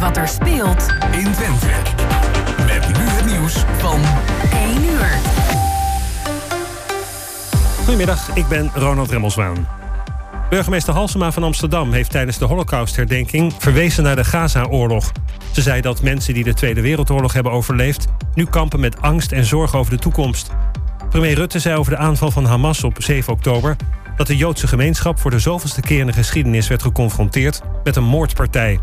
Wat er speelt in Twente. Met nu het nieuws van 1 uur. Goedemiddag, ik ben Ronald Remmelswaan. Burgemeester Halsema van Amsterdam heeft tijdens de Holocaustherdenking verwezen naar de Gaza-oorlog. Ze zei dat mensen die de Tweede Wereldoorlog hebben overleefd nu kampen met angst en zorg over de toekomst. Premier Rutte zei over de aanval van Hamas op 7 oktober dat de Joodse gemeenschap voor de zoveelste keer in de geschiedenis werd geconfronteerd met een moordpartij.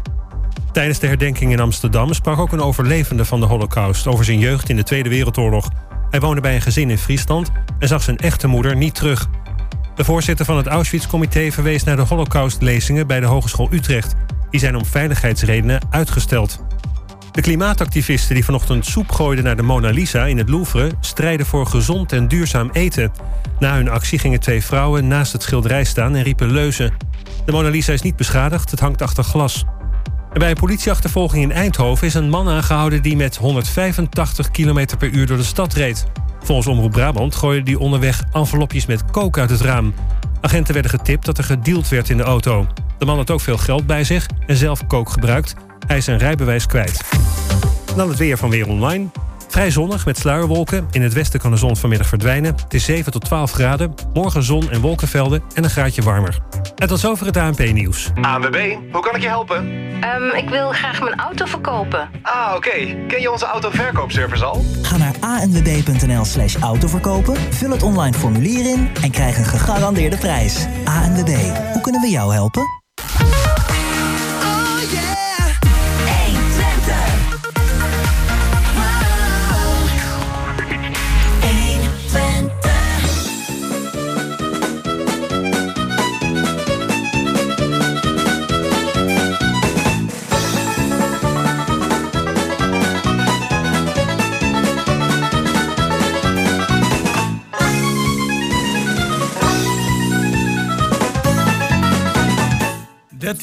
Tijdens de herdenking in Amsterdam sprak ook een overlevende van de Holocaust over zijn jeugd in de Tweede Wereldoorlog. Hij woonde bij een gezin in Friesland en zag zijn echte moeder niet terug. De voorzitter van het Auschwitz-comité verwees naar de Holocaustlezingen bij de Hogeschool Utrecht. Die zijn om veiligheidsredenen uitgesteld. De klimaatactivisten die vanochtend soep gooiden naar de Mona Lisa in het Louvre strijden voor gezond en duurzaam eten. Na hun actie gingen twee vrouwen naast het schilderij staan en riepen leuzen. De Mona Lisa is niet beschadigd, het hangt achter glas. Bij een politieachtervolging in Eindhoven is een man aangehouden die met 185 km per uur door de stad reed. Volgens Omroep Brabant gooide die onderweg envelopjes met kook uit het raam. Agenten werden getipt dat er gedeeld werd in de auto. De man had ook veel geld bij zich en zelf kook gebruikt. Hij is zijn rijbewijs kwijt. Dan het weer van Weer Online. Vrij zonnig met sluierwolken. In het westen kan de zon vanmiddag verdwijnen. Het is 7 tot 12 graden. Morgen zon en wolkenvelden en een graadje warmer. En tot zover het ANP-nieuws. ANWB, hoe kan ik je helpen? Ehm, ik wil graag mijn auto verkopen. Ah, oké. Ken je onze autoverkoopservice al? Ga naar anwb.nl slash autoverkopen, vul het online formulier in en krijg een gegarandeerde prijs. ANWB, hoe kunnen we jou helpen?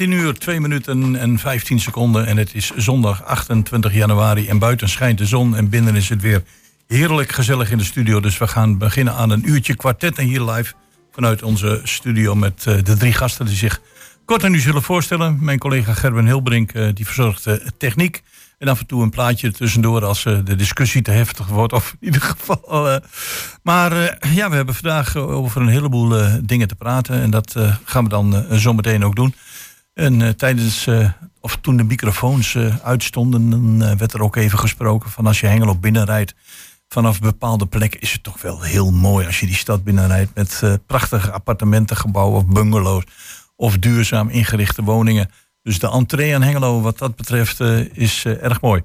Tien uur, 2 minuten en 15 seconden. En het is zondag 28 januari. En buiten schijnt de zon. En binnen is het weer heerlijk gezellig in de studio. Dus we gaan beginnen aan een uurtje kwartet. En hier live vanuit onze studio met uh, de drie gasten die zich kort aan u zullen voorstellen. Mijn collega Gerben Hilbrink, uh, die verzorgt uh, techniek. En af en toe een plaatje tussendoor als de discussie te heftig wordt. Of in ieder geval. maar ja, we hebben vandaag over een heleboel dingen te praten. En dat gaan we dan zometeen ook doen. En uh, tijdens, uh, of toen de microfoons uh, uitstonden, dan werd er ook even gesproken van als je Hengelo binnenrijdt, vanaf bepaalde plekken is het toch wel heel mooi als je die stad binnenrijdt met prachtige appartementengebouwen of bungalows of duurzaam ingerichte woningen. Dus de entree aan Hengelo wat dat betreft is erg mooi.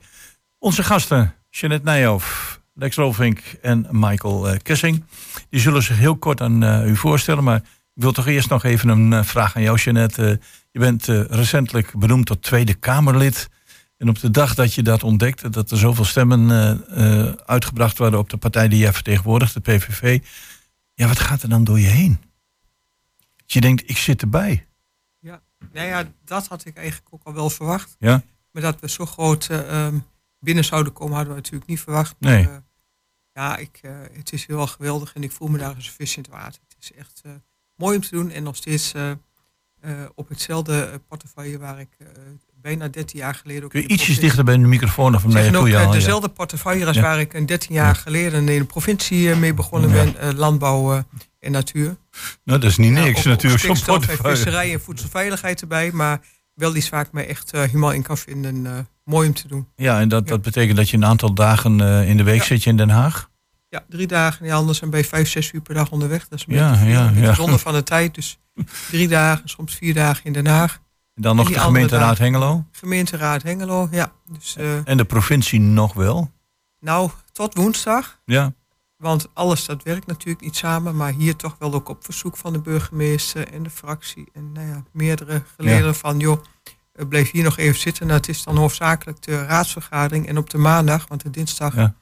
Onze gasten, Jeanette Nijhoff, Lex Rolvink en Michael Kessing, die zullen zich heel kort aan u voorstellen, maar ik wil toch eerst nog even een vraag aan jou, Jeanette. Je bent uh, recentelijk benoemd tot Tweede Kamerlid. En op de dag dat je dat ontdekte, dat er zoveel stemmen uh, uh, uitgebracht worden op de partij die jij vertegenwoordigt, de PVV. Ja, wat gaat er dan door je heen? Dat je denkt, ik zit erbij. Ja, nou ja, dat had ik eigenlijk ook al wel verwacht. Ja? Maar dat we zo groot ehm, binnen zouden komen, hadden we natuurlijk niet verwacht. Nee. Ja, ik, het is heel geweldig en ik voel me daar als een vis in het water. Het is echt mooi om te doen en nog steeds op hetzelfde eh, portefeuille waar ik uh, bijna 13 jaar geleden... Ook Kun je ietsjes dichter bij de microfoon of nee, ook, uh, dezelfde portefeuille als ja. waar ik een 13 jaar geleden in de provincie mee begonnen ja. ben. landbouw en natuur. Nou, dat is niet niks ja, natuurlijk. Zo'n portefeuille. visserij en voedselveiligheid erbij. Maar wel iets waar ik me echt helemaal in kan vinden. mooi om te doen. Ja, en dat, dat betekent dat je een aantal dagen in de week zit je in Den Haag? Ja, drie dagen. Ja, anders ben je vijf, zes uur per dag onderweg. Dat is een ja, beetje ja, van de tijd. Dus drie dagen, soms vier dagen in Den Haag. En dan nog En de gemeenteraad Hengelo? Gemeenteraad Hengelo, ja. Dus, eh, En de provincie nog wel? nou, tot woensdag. Ja. Want alles dat werkt natuurlijk niet samen. Maar hier toch wel ook op verzoek van de burgemeester en de fractie. En nou ja, meerdere geleden Ja. van, joh, eh, bleef hier nog even zitten. Nou, het is dan hoofdzakelijk de raadsvergadering. En op de maandag, want de dinsdag, Ja.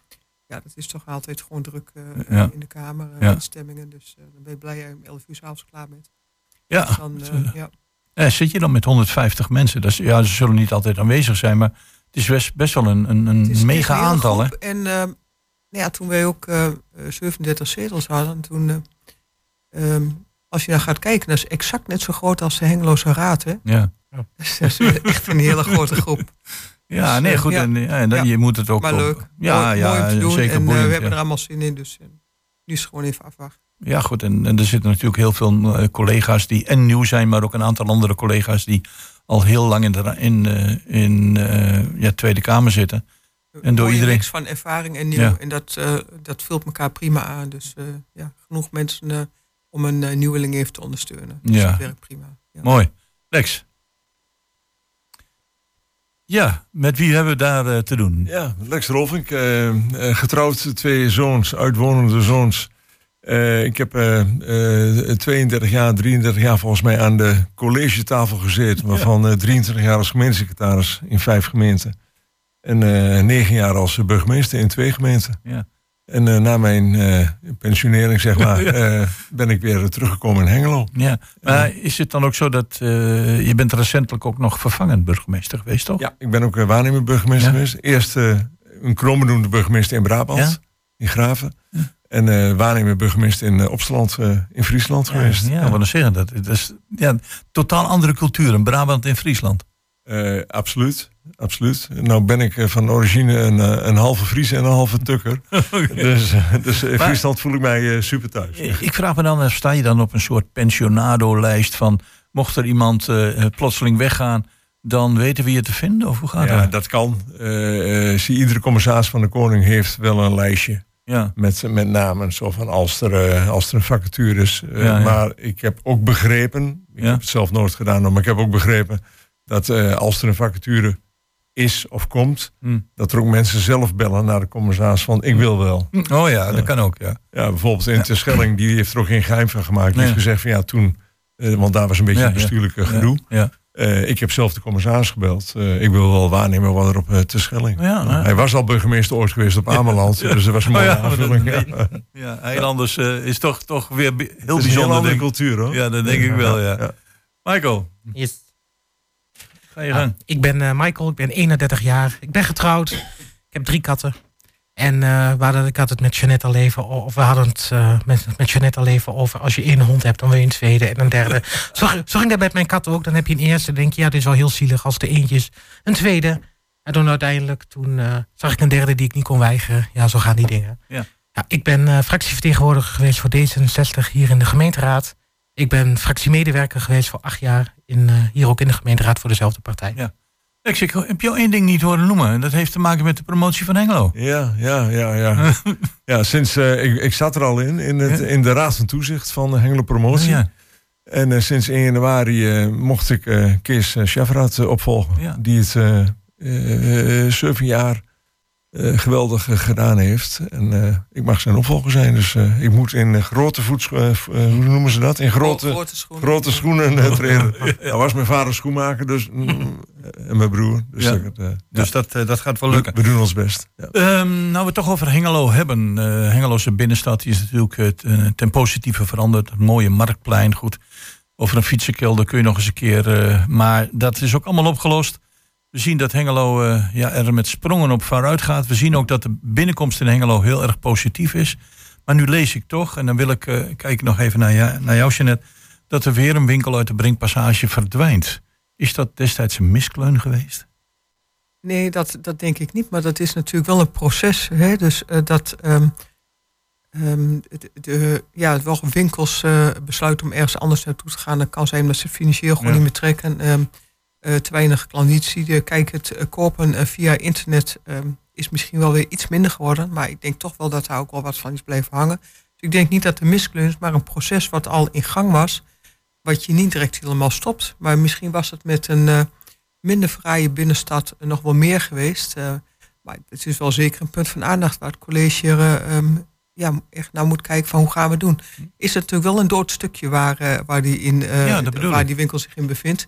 Ja, dat is toch altijd gewoon druk eh, Ja. in de Kamer. eh, Ja. met stemmingen. Dus eh, dan ben je blij dat je om 11 uur s'avonds klaar bent. Ja. Dus dan, eh, ja. Eh, zit je dan met 150 mensen? Dat is, ja, ze zullen niet altijd aanwezig zijn, maar het is best, best wel een, een, een mega een aantal. Hè? En eh, nou ja, toen wij ook eh, eh, 37 zetels hadden, toen, eh, ehm, als je dan gaat kijken, dat is exact net zo groot als de Hengeloze Raad. Hè? Ja. Dus dat is echt een hele grote groep. Ja, Dus, nee, eh, goed. ja. En, ja, en dan, Ja. je moet het ook Maar op- leuk. Ja, mooi, ja, mooi te doen. zeker en eh, boeiend, we hebben er allemaal zin in. Dus eh, nu is het gewoon even afwachten. Ja, goed. En, en er zitten natuurlijk heel veel eh, collega's die en nieuw zijn, maar ook een aantal andere collega's die al heel lang in de in, eh, in eh, ja, Tweede Kamer zitten. En door iedereen- mix van ervaring en nieuw. Ja. En dat, eh, dat vult elkaar prima aan. Dus eh, ja, genoeg mensen eh, om een eh, nieuweling even te ondersteunen. Dus Ja. dat werkt prima. Ja. Mooi. Lex. Ja, met wie hebben we daar eh, te doen? Ja, Lex Rolfink, eh, eh, getrouwd, twee zoons, uitwonende zoons. Ik heb eh, eh, 32 jaar, 33 jaar volgens mij aan de collegetafel gezeten. Waarvan eh, 23 jaar als gemeentesecretaris in vijf gemeenten. En eh 9 jaar als burgemeester in twee gemeenten. Ja. En eh, na mijn eh, pensionering, zeg maar, eh, ben ik weer teruggekomen in Hengelo. Ja. Maar is het dan ook zo dat je bent recentelijk ook nog vervangend burgemeester geweest, toch? Ja, ik ben ook waarnemer burgemeester Ja. geweest. Eerst een kroonbenoemde burgemeester in Brabant, Ja. in Graven. En waarnemer burgemeester in uh, Opsteland, eh, in Friesland geweest. Ja, wat dan zeggen dat? Dat is ja, totaal andere cultuur in Brabant en Friesland. Eh, absoluut, absoluut. Nou ben ik eh, van origine een, eh, een halve Fries en een halve Tukker. Dus, dus in Friesland voel ik mij super thuis. Ik vraag me dan, sta je dan op een soort pensionado-lijst van... mocht er iemand plotseling weggaan, dan weten we je te vinden? Of hoe gaat Ja, dat? dat kan. Zie, iedere commissaris van de Koning heeft wel een lijstje. Ja. Met, met namen, zo van als er, als er een vacature is. Ja, ja. Maar ik heb ook begrepen, ik heb het zelf nooit gedaan, maar ik heb ook begrepen dat eh, als er een vacature is of komt, Hm. dat er ook mensen zelf bellen naar de commissaris van ik wil wel. Oh ja, dat kan ook, ja. Ja, bijvoorbeeld in Terschelling, die heeft er ook geen geheim van gemaakt. Die Nee. heeft gezegd van ja, toen, eh, want daar was een beetje Ja, een ja. bestuurlijke gedoe. Ja. Eh, ik heb zelf de commissaris gebeld. Eh, ik wil wel waarnemen wat er op uh, Terschelling. Ja, ja. Hij was al burgemeester ooit geweest op Ameland. Dus dat was een Oh mooie aanvulling. dat- ja. Ja, Eilanders eh, is toch, toch weer heel Het is een heel bijzonder. andere denk ik. cultuur hoor. Ja, dat denk ik wel, ja. Ja. Michael, Yes. Ga je gang. Ik ben eh, Michael, ik ben 31 jaar. Ik ben getrouwd. Ik heb drie katten. En eh, we hadden, ik had het met Jeannette al even, of we hadden het eh, met, met Jeannette al even over. Als je één hond hebt, dan wil je een tweede en een derde. Zo, zo ging dat met mijn kat ook. Dan heb je een eerste, dan denk je, ja, dit is wel heel zielig als de eentjes. Een tweede. En toen uiteindelijk, toen zag ik een derde die ik niet kon weigeren. Ja, zo gaan die dingen. Ja. Ja, ik ben fractievertegenwoordiger geweest voor D66 hier in de gemeenteraad. Ik ben fractiemedewerker geweest voor acht jaar in, eh, hier ook in de gemeenteraad voor dezelfde partij. Ja. Ik heb jou één ding niet horen noemen. En dat heeft te maken met de promotie van Hengelo. Ja, ja, ja, ja. ja sinds, eh, ik, ik zat er al in, in, het, Ja. in de raad van toezicht van de Hengelo Promotie. Ja. En eh, sinds 1 januari eh, mocht ik eh Kees uh, Schafraat opvolgen. Ja. Die het eh, eh, eh, zeven jaar eh, geweldig eh, gedaan heeft. En eh, ik mag zijn opvolger zijn. Dus eh, ik moet in grote voetschoenen, hoe noemen ze dat? In grote, grote schoenen. grote schoenen eh. Dat was mijn vader schoenmaker dus, mm, en mijn broer. Dus, Ja. dat, het, eh, Dus ja. dat, dat gaat wel we, lukken. we doen ons best. Ja. Ehm, nou, we het toch over Hengelo hebben. Eh Hengeloze binnenstad die is natuurlijk het, ten positieve veranderd. Een mooie marktplein, goed. Over een fietsenkelder kun je nog eens een keer... eh, maar dat is ook allemaal opgelost. We zien dat Hengelo eh, ja, er met sprongen op vooruit gaat. We zien ook dat de binnenkomst in Hengelo heel erg positief is. Maar nu lees ik toch, en dan wil ik eh kijken nog even naar, jou, naar jou, Jeanette... dat er weer een winkel uit de Brinkpassage verdwijnt. Is dat destijds een miskleun geweest? Nee, dat, dat denk ik niet. Maar dat is natuurlijk wel een proces. Hè? Dus eh, dat ehm, ehm, de, de- ja, wel winkels besluiten om ergens anders naartoe te gaan. Dat kan zijn dat ze financieel gewoon Ja. niet meer trekken. ehm, eh, te weinig klanditie. De- Kijk, het eh, kopen eh, via internet ehm, is misschien wel weer iets minder geworden. Maar ik denk toch wel dat daar ook wel wat van is blijven hangen. Dus ik denk niet dat de miskleun is, maar een proces wat al in gang was. Wat je niet direct helemaal stopt. Maar misschien was het met een eh, minder fraaie binnenstad nog wel meer geweest. Eh, maar het is wel zeker een punt van aandacht waar het college eh, ehm, ja, echt naar moet kijken van hoe gaan we doen. Is het natuurlijk wel een dood stukje waar, eh, waar, die, in, eh, Ja, waar die winkel zich in bevindt.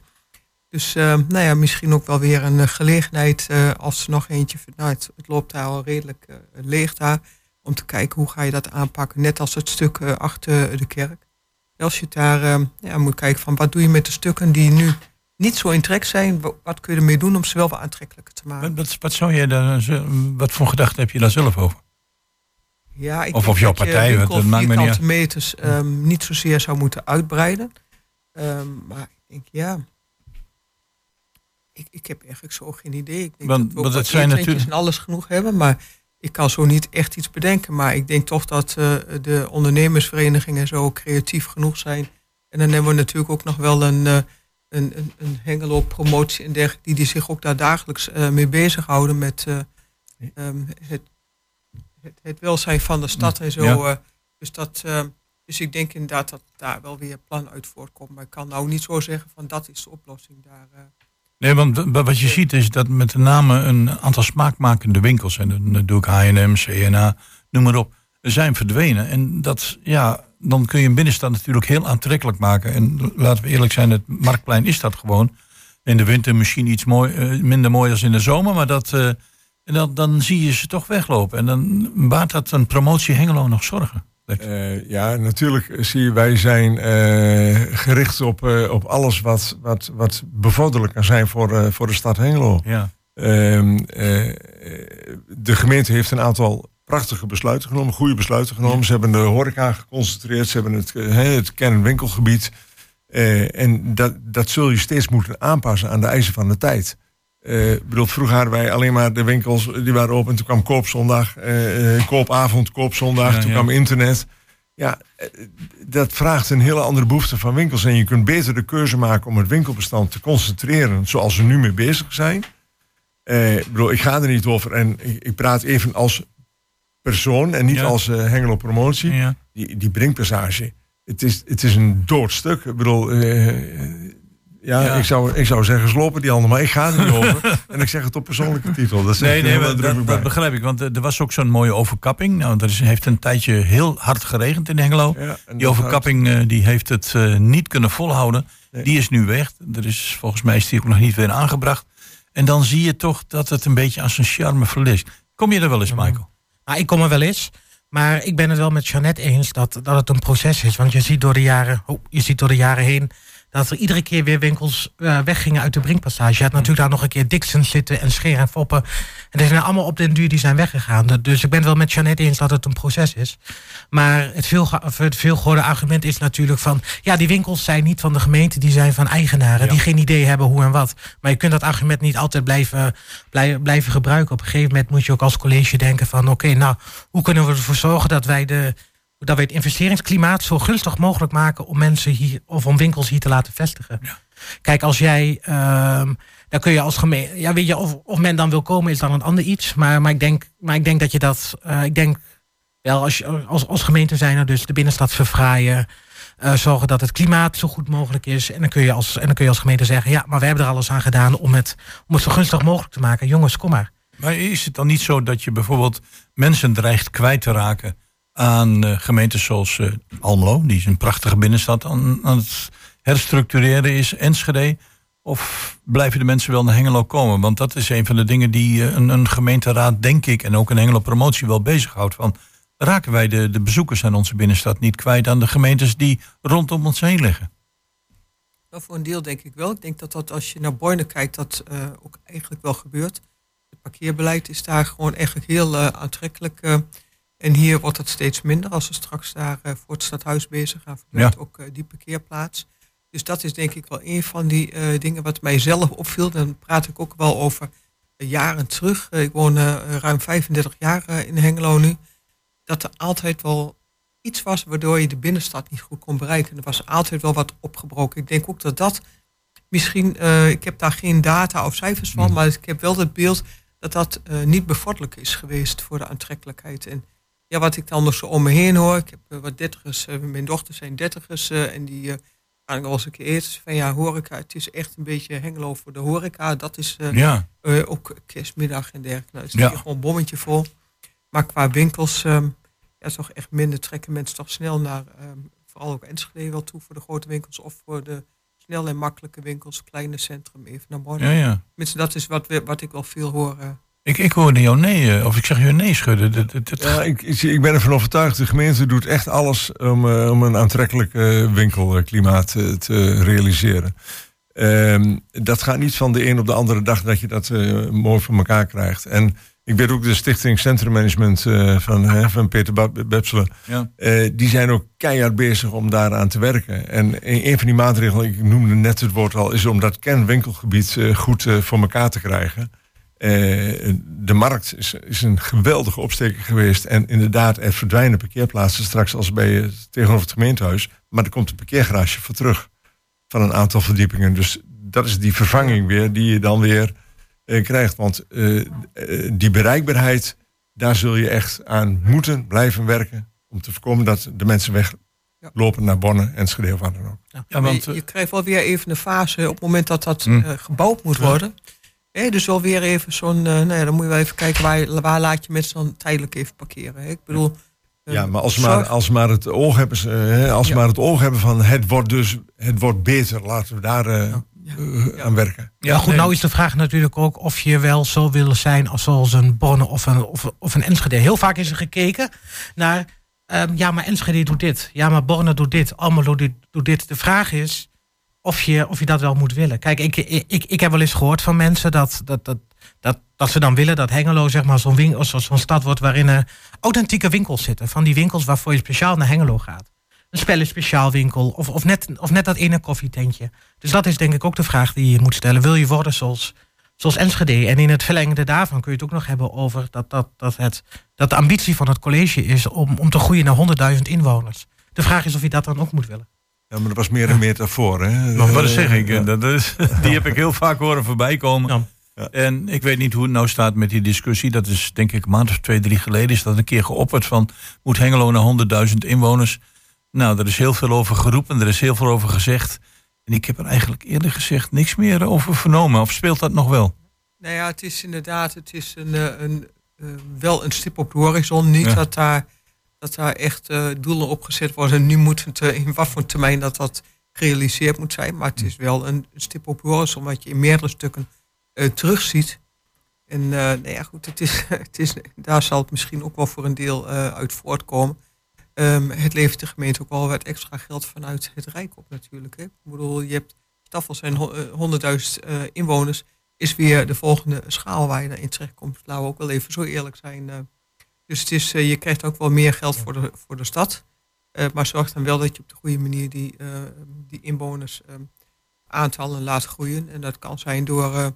Dus eh, nou ja, misschien ook wel weer een eh, gelegenheid eh, als er nog eentje... Nou, het, het loopt daar al redelijk eh, leeg daar. Om te kijken hoe ga je dat aanpakken. Net als het stuk achter de kerk. Als je daar eh, ja, moet kijken van wat doe je met de stukken die nu niet zo in trek zijn. wa- Wat kun je ermee doen om ze wel wat aantrekkelijker te maken? Wat, wat, zou je daar, zo- wat voor gedachten heb je daar zelf over? Ja, ik Of of jouw je partij, winkel dat maakt me niet meters ehm, niet zozeer zou moeten uitbreiden. Ehm, maar ik denk, ja, Ik, ik heb eigenlijk zo geen idee. Ik denk Want- dat we wat zijn natuurlijk- en alles genoeg hebben. Maar ik kan zo niet echt iets bedenken. Maar ik denk toch dat eh, de ondernemersverenigingen zo creatief genoeg zijn. En dan hebben we natuurlijk ook nog wel een, eh, een, een, een Hengelo promotie en dergelijke. Die, die zich ook daar dagelijks eh, mee bezighouden met eh, ehm, het, het, het welzijn van de stad en zo. Ja. dus, dat, dus ik denk inderdaad dat daar wel weer plan uit voortkomt. Maar ik kan nou niet zo zeggen van dat is de oplossing daar. Eh. Nee, want wat je ziet is dat met name een aantal smaakmakende winkels, en dan doe ik H&M, CNA, noem maar op, zijn verdwenen. En dat, ja, dan kun je een binnenstad natuurlijk heel aantrekkelijk maken. En laten we eerlijk zijn, het Marktplein is dat gewoon. In de winter misschien iets mooi, eh, minder mooi als in de zomer, maar dat, eh, en dan, dan zie je ze toch weglopen. En dan baart dat een promotie Hengelo nog zorgen. Eh, ja, natuurlijk zie je, wij zijn eh, gericht op, eh, op alles wat, wat, wat bevorderlijk kan zijn voor, eh, voor de stad Hengelo. Ja. Ehm, eh, de gemeente heeft een aantal prachtige besluiten genomen, goede besluiten genomen. Ze hebben de horeca geconcentreerd, ze hebben het, eh, het kernwinkelgebied. Eh, en dat, dat zul je steeds moeten aanpassen aan de eisen van de tijd. Eh, ik bedoel, vroeger hadden wij alleen maar de winkels, die waren open. Toen kwam koopzondag, eh, eh, koopavond, koopzondag. Ja, toen ja. kwam internet. Ja, dat vraagt een hele andere behoefte van winkels. En je kunt beter de keuze maken om het winkelbestand te concentreren, zoals we nu mee bezig zijn. Eh, ik bedoel, ik ga er niet over. En ik, ik praat even als persoon en niet Ja. als eh, Hengelo Promotie. Ja. Die, die Brinkpassage. Het is, het is een doodstuk. Ik bedoel, ja, Ja. Ik, zou, ik zou zeggen slopen die handen, maar ik ga er niet over. En ik zeg het op persoonlijke titel. Dat zeg Nee, ik nee, maar dat, begrijp ik. Want eh, er was ook zo'n mooie overkapping. Nou, er is, heeft een tijdje heel hard geregend in Hengelo. Ja, en Die overkapping eh, die heeft het eh, niet kunnen volhouden. Nee. Die is nu weg. Er is, volgens mij is die ook nog niet weer aangebracht. En dan zie je toch dat het een beetje aan zijn charme verliest. Kom je er wel eens, Michael? Nou, ik kom er wel eens. Maar ik ben het wel met Jeannette eens dat, dat het een proces is. Want je ziet door de jaren, oh, je ziet door de jaren heen dat er iedere keer weer winkels eh, weggingen uit de Brinkpassage. Je had natuurlijk daar nog een keer Dixon zitten en Scheer en Foppen. En die zijn allemaal op den duur die zijn weggegaan. Dus ik ben wel met Jeannette eens dat het een proces is. Maar het, veel, het veelgehoorde argument is natuurlijk van... ja, die winkels zijn niet van de gemeente, die zijn van eigenaren... die geen idee hebben hoe en wat. Maar je kunt dat argument niet altijd blijven, blijven, blijven gebruiken. Op een gegeven moment moet je ook als college denken van... oké, nou, hoe kunnen we ervoor zorgen dat wij, de, dat wij het investeringsklimaat... zo gunstig mogelijk maken om mensen hier... of om winkels hier te laten vestigen. Kijk, als jij... ehm, dan kun je als gemeente... Ja, weet je, of, of men dan wil komen is dan een ander iets. Maar, maar, ik, denk, maar ik denk dat je dat... eh, ik denk wel, als, je, als, als gemeente zijn er dus de binnenstad verfraaien. eh, zorgen dat het klimaat zo goed mogelijk is. En dan, kun je als, en dan kun je als gemeente zeggen... ja, maar we hebben er alles aan gedaan om het, om het zo gunstig mogelijk te maken. Jongens, kom maar. Maar is het dan niet zo dat je bijvoorbeeld mensen dreigt kwijt te raken aan gemeentes zoals eh, Almelo, die is een prachtige binnenstad aan, aan het herstructureren is, Enschede? Of blijven de mensen wel naar Hengelo komen? Want dat is een van de dingen die eh, een, een gemeenteraad, denk ik, en ook een Hengelo promotie wel bezighoudt. Van, raken wij de, de bezoekers aan onze binnenstad niet kwijt aan de gemeentes die rondom ons heen liggen? Nou, voor een deel denk ik wel. Ik denk dat dat als je naar Borne kijkt, dat eh, ook eigenlijk wel gebeurt. Het parkeerbeleid is daar gewoon eigenlijk heel aantrekkelijk. En hier wordt het steeds minder als we straks daar eh, voor het stadhuis bezig gaan. Verdwijnt ook eh, die parkeerplaats. Dus dat is denk ik wel een van die eh, dingen wat mij zelf opviel. Dan praat ik ook wel over jaren terug. Ik woon ruim 35 jaar in Hengelo nu. Dat er altijd wel iets was waardoor je de binnenstad niet goed kon bereiken. Er was altijd wel wat opgebroken. Ik denk ook dat dat misschien, ik heb daar geen data of cijfers van, maar ik heb wel het beeld dat dat niet bevorderlijk is geweest voor de aantrekkelijkheid. En ja, wat ik dan nog zo om me heen hoor, ik heb eh, wat dertigers, eh, mijn dochters zijn dertigers eh, en die gaan wel eens een keer eerst van ja, horeca, het is echt een beetje hengelo voor de horeca. Dat is Ja. ook kerstmiddag en dergelijke. Nou, is Ja. hier gewoon een bommetje vol. Maar qua winkels, ehm, ja, toch echt minder trekken mensen toch snel naar, ehm, vooral ook Enschede wel toe voor de grote winkels of voor de snelle en makkelijke winkels, kleine centrum, even naar Borne. Ja, ja. Tenminste, dat is wat, we, wat ik wel veel hoor. Ik, ik hoorde jou nee, eh, of ik zeg je nee schudden. Dat, dat, dat- Ja, ik, ik, ben ervan overtuigd, de gemeente doet echt alles om, eh, om een aantrekkelijk eh, winkelklimaat te realiseren. Ehm, dat gaat niet van de een op de andere dag dat je dat mooi voor elkaar krijgt. En ik weet ook de Stichting Centrum Management eh, van, van Peter Bepselen. Ja. Die zijn ook keihard bezig om daaraan te werken. En een, een van die maatregelen, ik noemde net het woord al, is om dat kernwinkelgebied goed voor elkaar te krijgen. Eh, de markt is, is een geweldige opsteker geweest. En inderdaad, er verdwijnen parkeerplaatsen straks als bij het, tegenover het gemeentehuis. Maar er komt een parkeergarage voor terug. Van een aantal verdiepingen. Dus dat is die vervanging weer die je dan weer eh, krijgt. Want eh, eh, die bereikbaarheid, daar zul je echt aan moeten blijven werken. Om te voorkomen dat de mensen weglopen naar Bonn, Enschede of waar dan ook. Ja, want, je, je krijgt wel weer even een fase op het moment dat dat Hm. eh, gebouwd moet worden. Hè, dus wel weer even zo'n, eh, nou ja, dan moet je wel even kijken waar, waar laat je mensen dan tijdelijk even parkeren. Hè? Ik bedoel, eh, Ja, maar als maar, als maar het oog hebben, eh, hè, als Ja. maar het oog hebben van het wordt dus het wordt beter, laten we daar eh, eh, aan werken. Ja, goed, nou is de vraag natuurlijk ook of je wel zou willen zijn als zoals een Bonne of een, of, of een Enschede. Heel vaak is er gekeken naar, ehm, ja, maar Enschede doet dit. Ja, maar Borne doet dit. Almelo doet, doet dit. De vraag is of je, of je dat wel moet willen. Kijk, ik, ik, ik, heb wel eens gehoord van mensen dat, dat, dat, dat, dat ze dan willen dat Hengelo zeg maar zo'n win- zo- zo'n stad wordt waarin er authentieke winkels zitten. Van die winkels waarvoor je speciaal naar Hengelo gaat. Een spellen winkel of, of, net, of net dat ene koffietentje. Dus dat is denk ik ook de vraag die je moet stellen. Wil je worden zoals, zoals Enschede? En in het verlengde daarvan kun je het ook nog hebben over dat, dat, dat, het, dat de ambitie van het college is om, om te groeien naar 100.000 inwoners. De vraag is of je dat dan ook moet willen. Ja, maar dat was meer een metafoor. Hè? Maar wat Eh, zeg ik? ja. Dat is, die heb ik heel vaak horen voorbij komen. Ja. Ja. En ik weet niet hoe het nou staat met die discussie. Dat is denk ik een maand of twee, drie geleden is dat een keer geopperd van... moet Hengelo naar 100.000 inwoners? Nou, er is heel veel over geroepen, er is heel veel over gezegd. En ik heb er eigenlijk eerlijk gezegd niks meer over vernomen. Of speelt dat nog wel? Nou ja, het is inderdaad, het is een, eh, een, eh, wel een stip op de horizon. Niet Ja. dat, daar, dat daar echt eh, doelen op gezet worden. En nu moet het eh, in wat voor termijn dat dat gerealiseerd moet zijn. Maar het is wel een stip op horizon wat je in meerdere stukken eh, terugziet. En nou ja, goed, het is, het is, daar zal het misschien ook wel voor een deel uit voortkomen. Ehm, het levert de gemeente ook wel wat extra geld vanuit het Rijk op natuurlijk. Hè. Ik bedoel, je hebt Staffel zijn ho- eh, 100.000 eh, inwoners is weer de volgende schaal waar je daarin terechtkomt. Laten we ook wel even zo eerlijk zijn. Dus het is, eh, je krijgt ook wel meer geld voor de, voor de stad. Eh, maar zorg dan wel dat je op de goede manier die, eh, die inwoners eh, aantallen laat groeien. En dat kan zijn door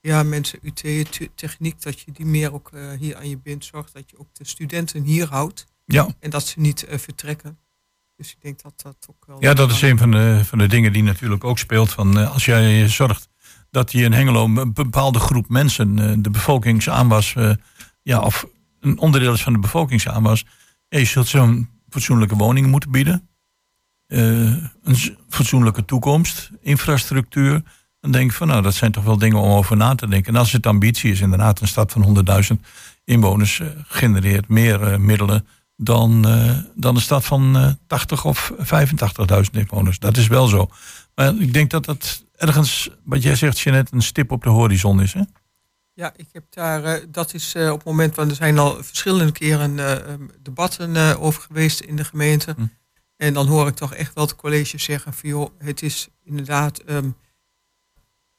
ja, mensen UT, te- techniek, dat je die meer ook hier aan je bindt. Zorg dat je ook de studenten hier houdt Ja, en dat ze niet vertrekken. Dus ik denk dat dat ook wel... ja dat is een van de, van de dingen die natuurlijk ook speelt. Van, als jij zorgt dat je in Hengelo een bepaalde groep mensen... de bevolkingsaanwas, ja, of een onderdeel is van de bevolkingsaanwas... Ja, je zult zo'n fatsoenlijke woningen moeten bieden. eh, een fatsoenlijke toekomst, infrastructuur. Dan denk ik van, nou, dat zijn toch wel dingen om over na te denken. En als het ambitie is, inderdaad, een stad van 100.000 inwoners eh, genereert meer eh, middelen dan, eh, dan een stad van eh 80 of 85.000 inwoners. Dat is wel zo. Maar ik denk dat dat ergens, wat jij zegt, Jeanette, een stip op de horizon is. Hè? Ja, ik heb daar, eh, dat is eh, op het moment, want er zijn al verschillende keren eh, ehm, debatten over geweest in de gemeente. Hm. En dan hoor ik toch echt wel het college zeggen van joh, het is inderdaad ehm,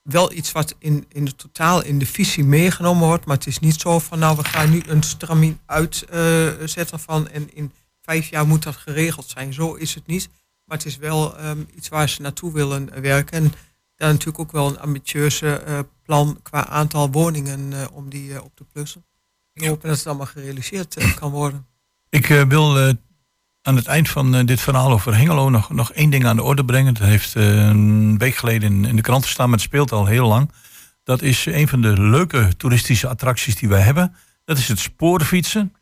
wel iets wat in, in het totaal in de visie meegenomen wordt. Maar het is niet zo van nou we gaan nu een stramien uitzetten van en in vijf jaar moet dat geregeld zijn. Zo is het niet. Maar het is wel ehm, iets waar ze naartoe willen werken. En daar natuurlijk ook wel een ambitieuze plan qua aantal woningen eh, om die eh, op te plussen. Ik hoop dat het allemaal gerealiseerd eh, kan worden. Ik wil aan het eind van dit verhaal over Hengelo nog, nog één ding aan de orde brengen. Dat heeft een week geleden in, in de krant gestaan, maar het speelt al heel lang. Dat is een van de leuke toeristische attracties die wij hebben. Dat is het spoorfietsen.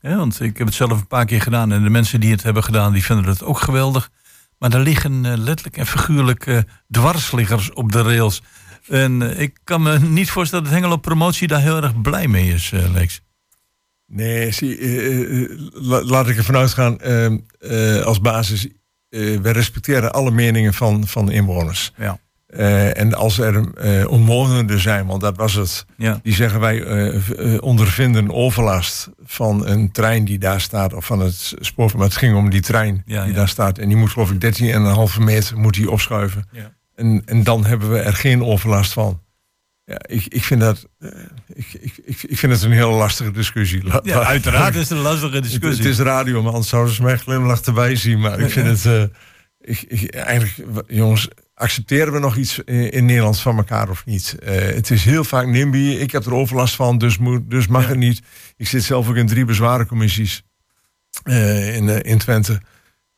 Ja, want ik heb het zelf een paar keer gedaan en de mensen die het hebben gedaan, die vinden het ook geweldig. Maar er liggen letterlijk en figuurlijk dwarsliggers op de rails. En eh, ik kan me niet voorstellen dat Hengelo Promotie daar heel erg blij mee is, eh, Lex. Nee, zie, eh, la- laat ik ervan uitgaan eh, als basis. wij respecteren alle meningen van, van de inwoners. Ja. En als er omwonenden zijn, want dat was het, Ja. die zeggen wij ondervinden overlast van een trein die daar staat, of van het spoor. Maar het ging om die trein Ja, die daar staat. En die moet geloof ik 13,5 meter moet die opschuiven. Ja. En, en dan hebben we er geen overlast van. Ja, ik, ik, vind dat, eh, ik, ik, ik, ik vind het een hele lastige discussie. La- Ja, uiteraard is het een lastige discussie. het is radio, maar anders zouden ze mij glimlach erbij zien. Maar ik vind het... eh, ik, ik, eigenlijk, jongens, accepteren we nog iets in, Nederland van elkaar of niet? Eh, het is heel vaak NIMBY. Ik heb er overlast van, dus, moet, dus mag het niet. Ik zit zelf ook in drie bezwarencommissies eh, in, in Twente.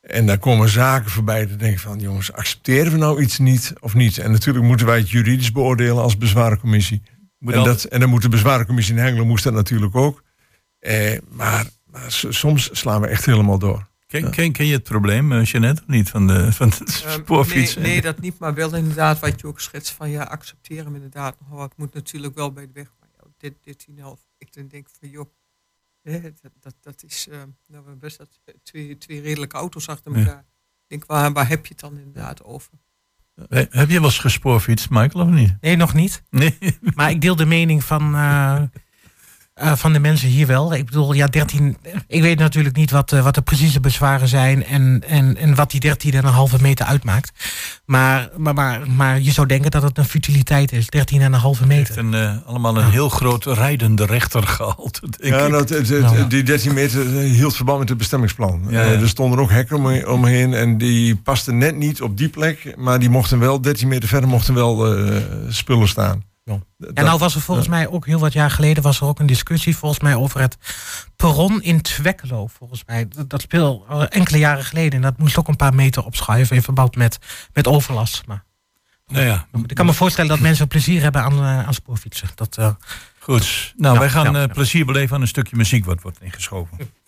En daar komen zaken voorbij. Dan denk ik van, jongens, accepteren we nou iets niet of niet? En natuurlijk moeten wij het juridisch beoordelen als bezwarencommissie. Moet en, dat, en dan moet de bezwarencommissie in Hengelo moest dat natuurlijk ook. Eh, maar maar soms slaan we echt helemaal door. Ken, ken, ken je het probleem, eh, Jeannette, of niet? Van de, van de Ehm, spoorfiets? Nee, nee, dat niet, maar wel inderdaad wat je ook schetst van ja, accepteren we inderdaad nog wat. moet natuurlijk wel bij de weg. Maar ja, dit, dit 10,5. Ik dan denk van joh, dat, dat, dat is, ehm, nou, best dat, twee, twee redelijke auto's achter Ja. elkaar. Ik denk, waar, waar heb je het dan inderdaad over? Eh, Heb je wel eens gespoorfietst, Michael, of niet? Nee, nog niet. Nee. Maar ik deel de mening van, eh, eh, van de mensen hier wel. Ik bedoel, ja, 13. Ik weet natuurlijk niet wat, eh, wat de precieze bezwaren zijn en, en, en wat die 13,5 meter uitmaakt. Maar, maar, maar, maar je zou denken dat het een futiliteit is, 13,5 meter. En, eh, allemaal een heel groot rijdende rechter gehaald. denk Ja, dat, het, het- Ja. die 13 meter hield verband met het bestemmingsplan. Ja, ja. er stonden ook hekken omhe- omheen en die pasten net niet op die plek. Maar die mochten wel, 13 meter verder, mochten wel eh, spullen staan. Ja. Dat- En nou was er volgens mij ook heel wat jaar geleden was er ook een discussie volgens mij over het perron in Twekkelo. Volgens mij. Dat, dat speel eh, enkele jaren geleden. En dat moest ook een paar meter opschuiven in verband met, met overlast. Maar Nou ja, ik kan me voorstellen dat mensen plezier hebben aan, eh, aan spoorfietsen. Dat, eh, goed. Nou, Ja, wij gaan ja. plezier beleven aan een stukje muziek wat wordt ingeschoven.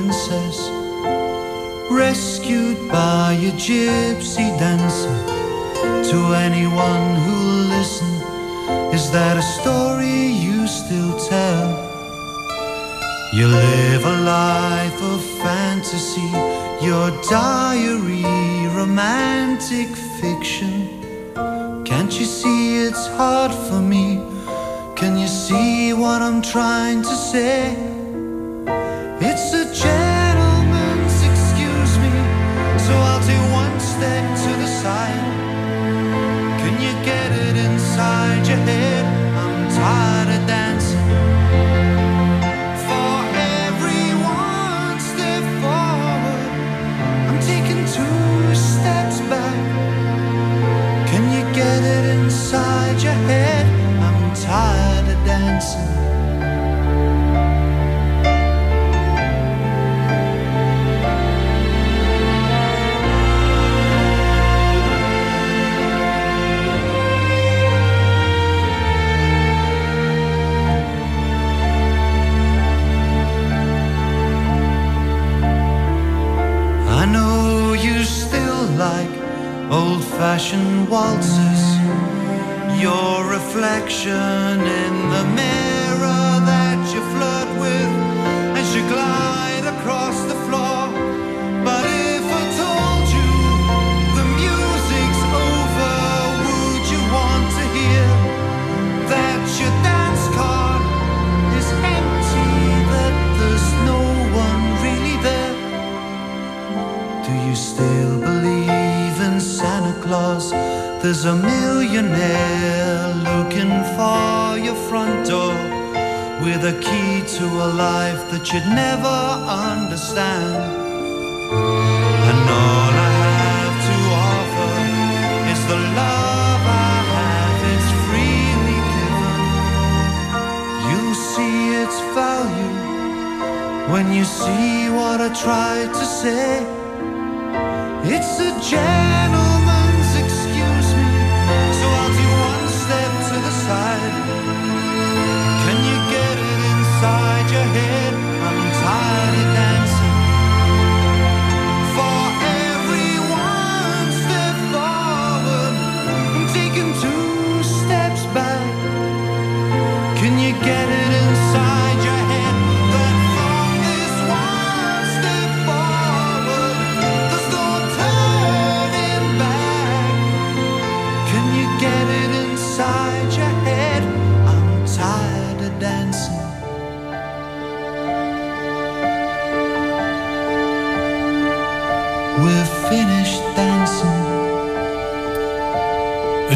princess, rescued by a gypsy dancer? To anyone who'll listen, is that a story you still tell? You live a life of fantasy, your diary, romantic fiction. Can't you see it's hard for me? Can you see what I'm trying to say? It's a to the side. Old waltzes. Your reflection in the mirror There's a millionaire looking for your front door with a key to a life that you'd never understand. And all I have to offer is the love I have, it's freely given. You see its value when you see what I tried to say. It's a gem.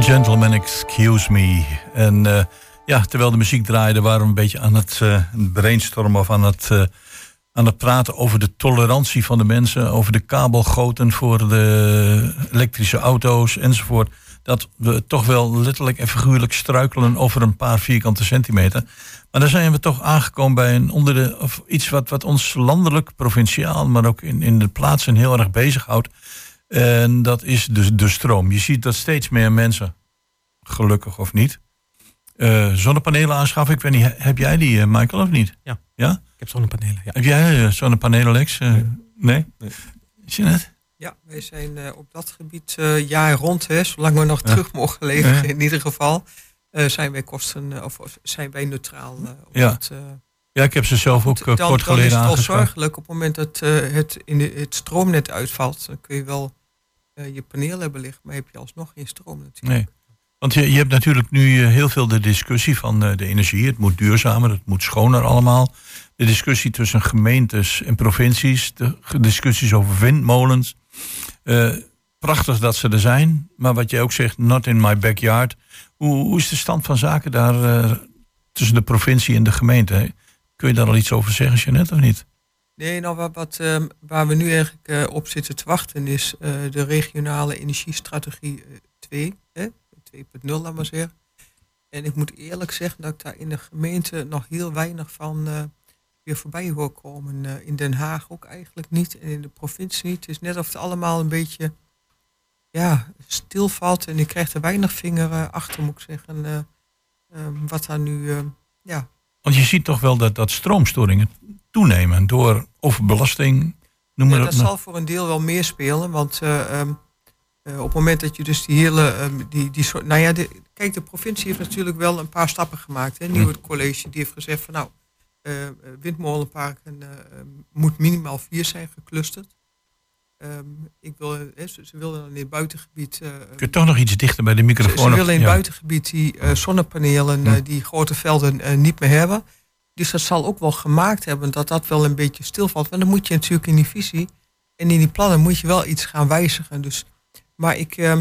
A Gentleman Excuse Me. En eh, ja, terwijl de muziek draaide, waren we een beetje aan het eh, brainstormen of aan het, eh, aan het praten over de tolerantie van de mensen, over de kabelgoten voor de elektrische auto's enzovoort. Dat we toch wel letterlijk en figuurlijk struikelen over een paar vierkante centimeter. Maar dan zijn we toch aangekomen bij een onderdeel, of iets wat, wat ons landelijk, provinciaal, maar ook in, in de plaatsen heel erg bezighoudt. En dat is de, de stroom. Je ziet dat steeds meer mensen, gelukkig of niet, eh, zonnepanelen aanschaffen. Ik weet niet, heb jij die, eh, Michael, of niet? Ja. Ja? Ik heb zonnepanelen. Ja. Heb jij eh, zonnepanelen, Lex? Nee? nee. Jeanette? Ja, wij zijn eh, op dat gebied eh, jaar rond, hè, zolang we nog Ja. terug mogen leven Ja. in ieder geval, eh, zijn wij kosten of zijn wij neutraal. eh, op Ja. dat, Ja, ik heb ze zelf ook dan, kort dan geleden is het wel aangeschaft. zorgelijk op het moment dat eh, het, in de, het stroomnet uitvalt. Dan kun je wel je paneel hebben liggen, maar heb je alsnog geen stroom natuurlijk. Nee. Want je, je hebt natuurlijk nu eh, heel veel de discussie van eh, de energie. Het moet duurzamer, het moet schoner allemaal. De discussie tussen gemeentes en provincies. De discussies over windmolens. Eh, prachtig dat ze er zijn. Maar wat jij ook zegt, not in my backyard. Hoe, hoe is de stand van zaken daar eh, tussen de provincie en de gemeente? Kun je daar al iets over zeggen, Jeanette, of niet? Nee, nou wat, ehm, waar we nu eigenlijk eh, op zitten te wachten is eh, de regionale energiestrategie eh, 2, hè, 2.0 laat maar zeggen. En ik moet eerlijk zeggen dat ik daar in de gemeente nog heel weinig van eh, weer voorbij hoor komen. Eh, in Den Haag ook eigenlijk niet en in de provincie niet. Het is net of het allemaal een beetje ja, stilvalt en ik krijg er weinig vinger eh, achter, moet ik zeggen. eh, ehm, wat daar nu, eh, ja, Want je ziet toch wel dat, dat stroomstoringen toenemen door. Noem maar Ja, dat zal voor een deel wel meespelen. Want eh, ehm, eh, op het moment dat je dus die hele. ehm, die, die soort, nou ja, de, kijk, de provincie heeft natuurlijk wel een paar stappen gemaakt. Hè. Nu het college die heeft gezegd van nou, eh, windmolenparken eh, ehm, moet minimaal vier zijn geclusterd. Ik wil, ze, dan in het buitengebied. eh, Kun je toch nog iets dichter bij de microfoon? ze willen in het Ja. buitengebied die zonnepanelen, Hm. die grote velden niet meer hebben. Dus dat zal ook wel gemaakt hebben dat dat wel een beetje stilvalt. Want dan moet je natuurlijk in die visie en in die plannen moet je wel iets gaan wijzigen. Dus, maar ik, eh,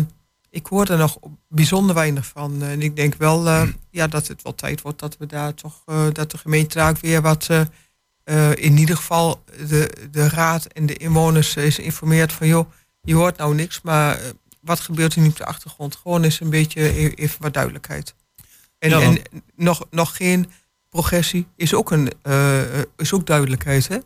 ik hoor er nog bijzonder weinig van. En ik denk wel eh, ja, dat het wel tijd wordt dat we daar toch, eh, dat de gemeente daar ook weer wat, eh, eh, in ieder geval de, de raad en de inwoners is geïnformeerd van joh, je hoort nou niks, maar eh, wat gebeurt er nu op de achtergrond? Gewoon eens een beetje e- even wat duidelijkheid. En, Ja, en nog, nog geen progressie is ook, een, eh, eh, is ook duidelijkheid, hè?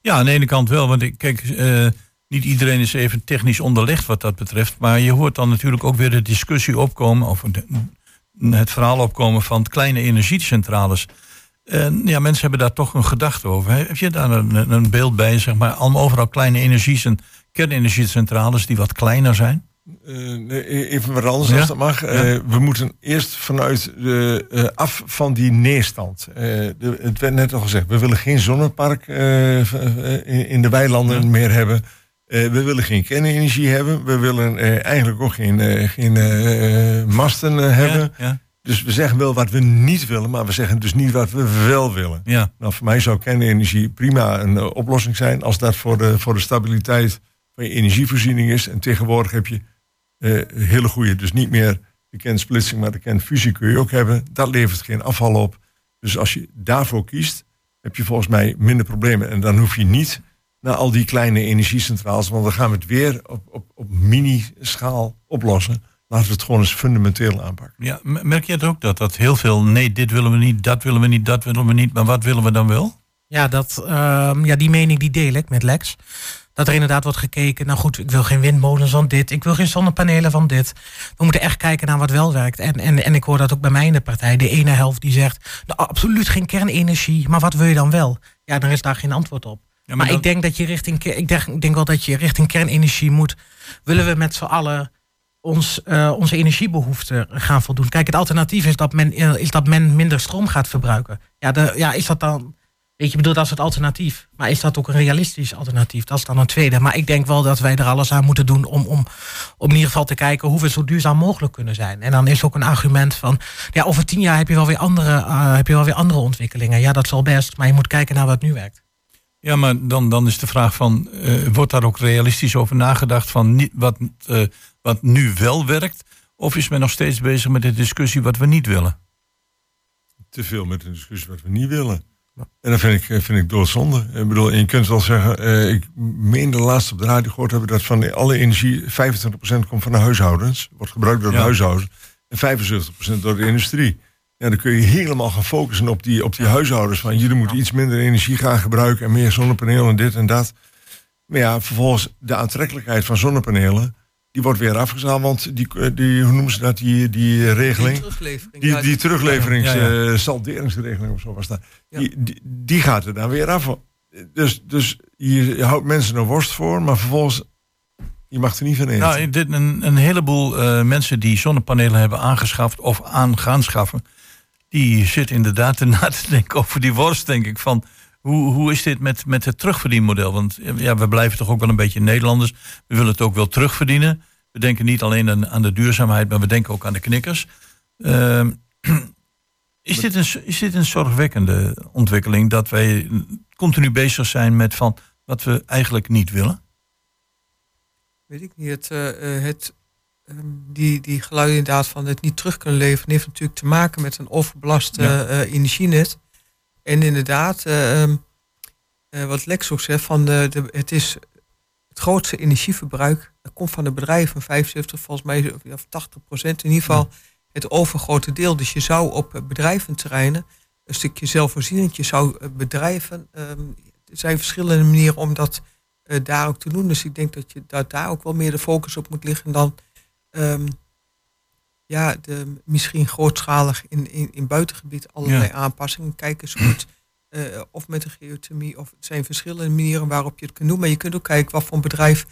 Ja, aan de ene kant wel. Want ik, kijk, eh, niet iedereen is even technisch onderlegd wat dat betreft. Maar je hoort dan natuurlijk ook weer de discussie opkomen. Of het verhaal opkomen van kleine energiecentrales. En ja, mensen hebben daar toch een gedachte over. Heb je daar een, een beeld bij? Zeg maar, allemaal overal kleine energiecent- kernenergiecentrales die wat kleiner zijn? Eh, nee, even wat anders Ja? als dat mag. Ja. Eh, we moeten eerst vanuit de, eh, af van die neerstand. Eh, de, het werd net al gezegd, we willen geen zonnepark eh, eh, in, in de weilanden meer hebben. Eh, we willen geen kernenergie hebben. We willen eh, eigenlijk ook geen, eh, geen eh, masten eh, hebben. Dus we zeggen wel wat we niet willen, maar we zeggen dus niet wat we wel willen. ja. Nou, voor mij zou kernenergie prima een eh, oplossing zijn als dat voor de, voor de stabiliteit van je energievoorziening is. En tegenwoordig heb je eh, hele goede, dus niet meer de kernsplitsing, maar de kernfusie kun je ook hebben. Dat levert geen afval op. Dus als je daarvoor kiest, heb je volgens mij minder problemen. En dan hoef je niet naar al die kleine energiecentrales, want dan gaan we het weer op, op, op mini-schaal oplossen. Laten we het gewoon eens fundamenteel aanpakken. Ja, merk je het ook dat dat heel veel... nee, dit willen we niet, dat willen we niet, dat willen we niet... maar wat willen we dan wel? Ja, dat, ehm, ja, die mening die deel ik met Lex. Dat er inderdaad wordt gekeken, nou goed, ik wil geen windmolens van dit, ik wil geen zonnepanelen van dit. We moeten echt kijken naar wat wel werkt. En, en, en ik hoor dat ook bij mij in de partij. De ene helft die zegt, nou, absoluut geen kernenergie, maar wat wil je dan wel? Ja, dan is daar geen antwoord op. Ja, maar ik denk dat je richting, ik denk, ik denk wel dat je richting kernenergie moet. Willen we met z'n allen ons, eh, onze energiebehoeften gaan voldoen? Kijk, het alternatief is dat men, eh, is dat men minder stroom gaat verbruiken. Ja, de, ja, is dat dan. Weet je, ik bedoel, dat is het alternatief. Maar is dat ook een realistisch alternatief? Dat is dan een tweede. Maar ik denk wel dat wij er alles aan moeten doen om, om, om in ieder geval te kijken hoe we zo duurzaam mogelijk kunnen zijn. En dan is ook een argument van, ja, over tien jaar heb je wel weer andere, eh, heb je wel weer andere ontwikkelingen. Ja, dat zal best, maar je moet kijken naar wat nu werkt. Ja, maar dan, dan is de vraag van, eh, wordt daar ook realistisch over nagedacht van niet, wat, eh, wat nu wel werkt? Of is men nog steeds bezig met de discussie wat we niet willen? te veel met een discussie wat we niet willen. En dat vind ik, eh, vind ik doodzonde. Ik bedoel, je kunt wel zeggen, eh, ik meen de laatste op de radio gehoord hebben dat van alle energie 25% komt van de huishoudens, wordt gebruikt door de Ja. huishoudens, en 75% door de industrie. Ja, dan kun je helemaal gaan focussen op die, op die huishoudens. Van jullie moeten iets minder energie gaan gebruiken en meer zonnepanelen en dit en dat. Maar ja, vervolgens de aantrekkelijkheid van zonnepanelen, die wordt weer afgezaald. Want die, eh, die, hoe noemen ze dat, die, die regeling? Die teruglevering, Die, die die- terugleverings, Ja, ja. eh, of zo was dat. Ja. Die, die, die gaat er dan weer af. Dus, dus je, je houdt mensen een worst voor, maar vervolgens, je mag er niet van eten. Nou, dit, een, een heleboel eh, mensen die zonnepanelen hebben aangeschaft of aan gaan schaffen, die zitten inderdaad erna te denken over die worst, denk ik. Van hoe, hoe is dit met, met het terugverdienmodel? Want ja, we blijven toch ook wel een beetje Nederlanders. We willen het ook wel terugverdienen. We denken niet alleen aan, aan de duurzaamheid, maar we denken ook aan de knikkers. Ehm, is, dit een, is dit een zorgwekkende ontwikkeling dat wij continu bezig zijn met van wat we eigenlijk niet willen? weet ik niet, het, eh, eh, het, ehm, die, die geluiden inderdaad van het niet terug kunnen leveren, heeft natuurlijk te maken met een overbelast Ja. eh, eh, energienet. En inderdaad, eh, ehm, eh, wat Lex ook zegt, van de, de, het is het grootste energieverbruik, dat komt van de bedrijven, 75 volgens mij, of- of 80 procent in ieder geval, het overgrote deel. Dus je zou op eh, bedrijventerreinen een stukje zelfvoorzienend, je zou eh, bedrijven, ehm, er zijn verschillende manieren om dat eh, daar ook te doen. Dus ik denk dat je dat daar ook wel meer de focus op moet liggen dan ehm, ja, de, misschien grootschalig in, in, in buitengebied allerlei Ja. aanpassingen. Kijk eens goed. eh, of met de geothermie, of het zijn verschillende manieren waarop je het kunt doen. Maar je kunt ook kijken wat voor een bedrijf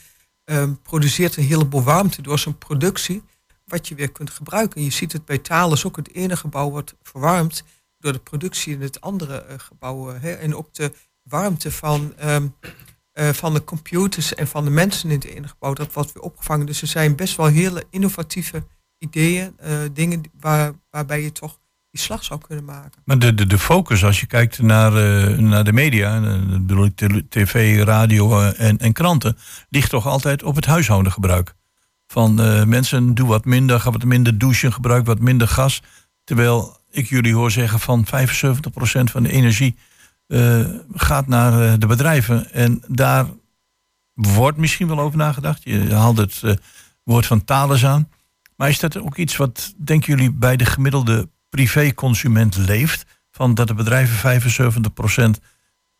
ehm, produceert een heleboel warmte door zijn productie, wat je weer kunt gebruiken. Je ziet het bij Taal is ook het ene gebouw wordt verwarmd door de productie in het andere eh, gebouw. eh, hè. En ook de warmte van, ehm, eh, van de computers en van de mensen in het ene gebouw, dat wordt weer opgevangen. Dus er zijn best wel hele innovatieve ideeën, eh, dingen waar, waarbij je toch die slag zou kunnen maken. Maar de, de, de focus, als je kijkt naar, eh, naar de media, eh, bedoel ik tv, radio en, en kranten, ligt toch altijd op het huishoudgebruik. Van mensen, doe wat minder, ga wat minder douchen, gebruik wat minder gas. Terwijl ik jullie hoor zeggen van 75% van de energie gaat naar de bedrijven. En daar wordt misschien wel over nagedacht. Je haalt het woord van Thales aan. Maar is dat ook iets wat, denken jullie, bij de gemiddelde privéconsument leeft? Van dat de bedrijven 75%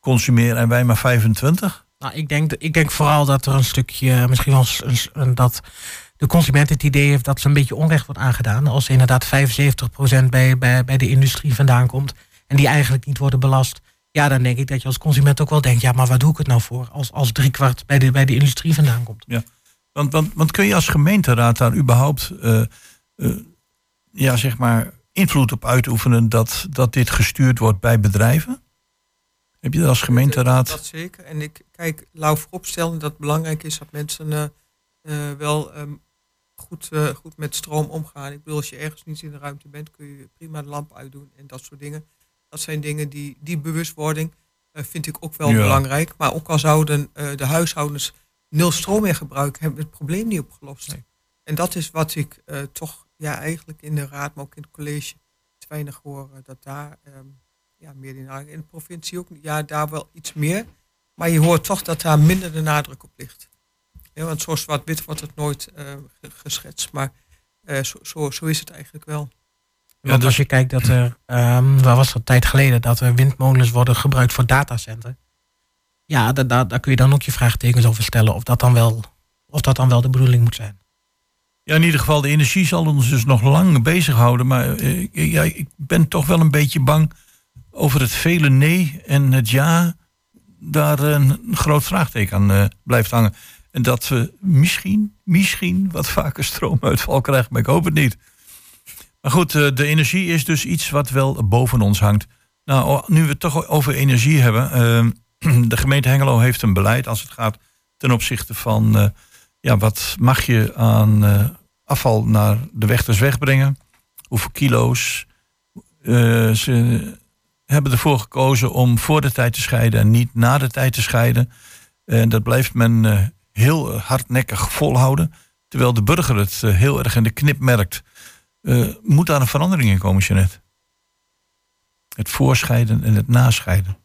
consumeren en wij maar 25%? Nou, ik denk, ik denk vooral dat er een stukje, misschien wel eens een- dat de consument het idee heeft dat ze een beetje onrecht wordt aangedaan. Als inderdaad 75% bij, bij, bij de industrie vandaan komt en die eigenlijk niet worden belast. Ja, dan denk ik dat je als consument ook wel denkt, ja, maar waar doe ik het nou voor? Als, als driekwart bij de, bij de industrie vandaan komt. Ja. Want, want, want kun je als gemeenteraad daar überhaupt eh, eh, ja, zeg maar invloed op uitoefenen dat, dat dit gestuurd wordt bij bedrijven? Heb je dat als gemeenteraad? Dat zeker. En ik kijk, lauw vooropstellen dat het belangrijk is dat mensen eh, wel ehm, goed, goed met stroom omgaan. Ik bedoel, als je ergens niet in de ruimte bent, kun je prima de lamp uitdoen en dat soort dingen. Dat zijn dingen die, die bewustwording vind ik ook wel Ja. belangrijk. Maar ook al zouden de huishoudens nul stroom meer gebruiken, hebben we het probleem niet opgelost. En dat is wat ik eh, toch ja, eigenlijk in de raad, maar ook in het college te weinig hoor. eh, dat daar ehm, ja, meer in in de provincie ook, ja, daar wel iets meer. Maar je hoort toch dat daar minder de nadruk op ligt. Ja, want zo zwart-wit wordt het nooit eh, ge- geschetst. Maar eh, zo, zo, zo is het eigenlijk wel. Want dus- als je kijkt dat er, ehm waar was dat een tijd geleden, dat er windmolens worden gebruikt voor datacenter. Ja, da- da- daar kun je dan ook je vraagtekens over stellen of dat dan wel, of dat dan wel de bedoeling moet zijn. Ja, in ieder geval, de energie zal ons dus nog lang bezighouden. Maar eh, ja, ik ben toch wel een beetje bang over het vele nee en het ja. Daar een groot vraagteken aan eh, blijft hangen. En dat we misschien, misschien wat vaker stroomuitval krijgen. Maar ik hoop het niet. Maar goed, eh, de energie is dus iets wat wel boven ons hangt. Nou, nu we het toch over energie hebben. de gemeente Hengelo heeft een beleid als het gaat ten opzichte van... eh, ja, wat mag je aan eh, afval naar de Wechters wegbrengen? Hoeveel kilo's? Eh, ze hebben ervoor gekozen om voor de tijd te scheiden en niet na de tijd te scheiden. En dat blijft men heel hardnekkig volhouden. Terwijl de burger het heel erg in de knip merkt. Moet daar een verandering in komen, Jeanette? Het voorscheiden en het nascheiden.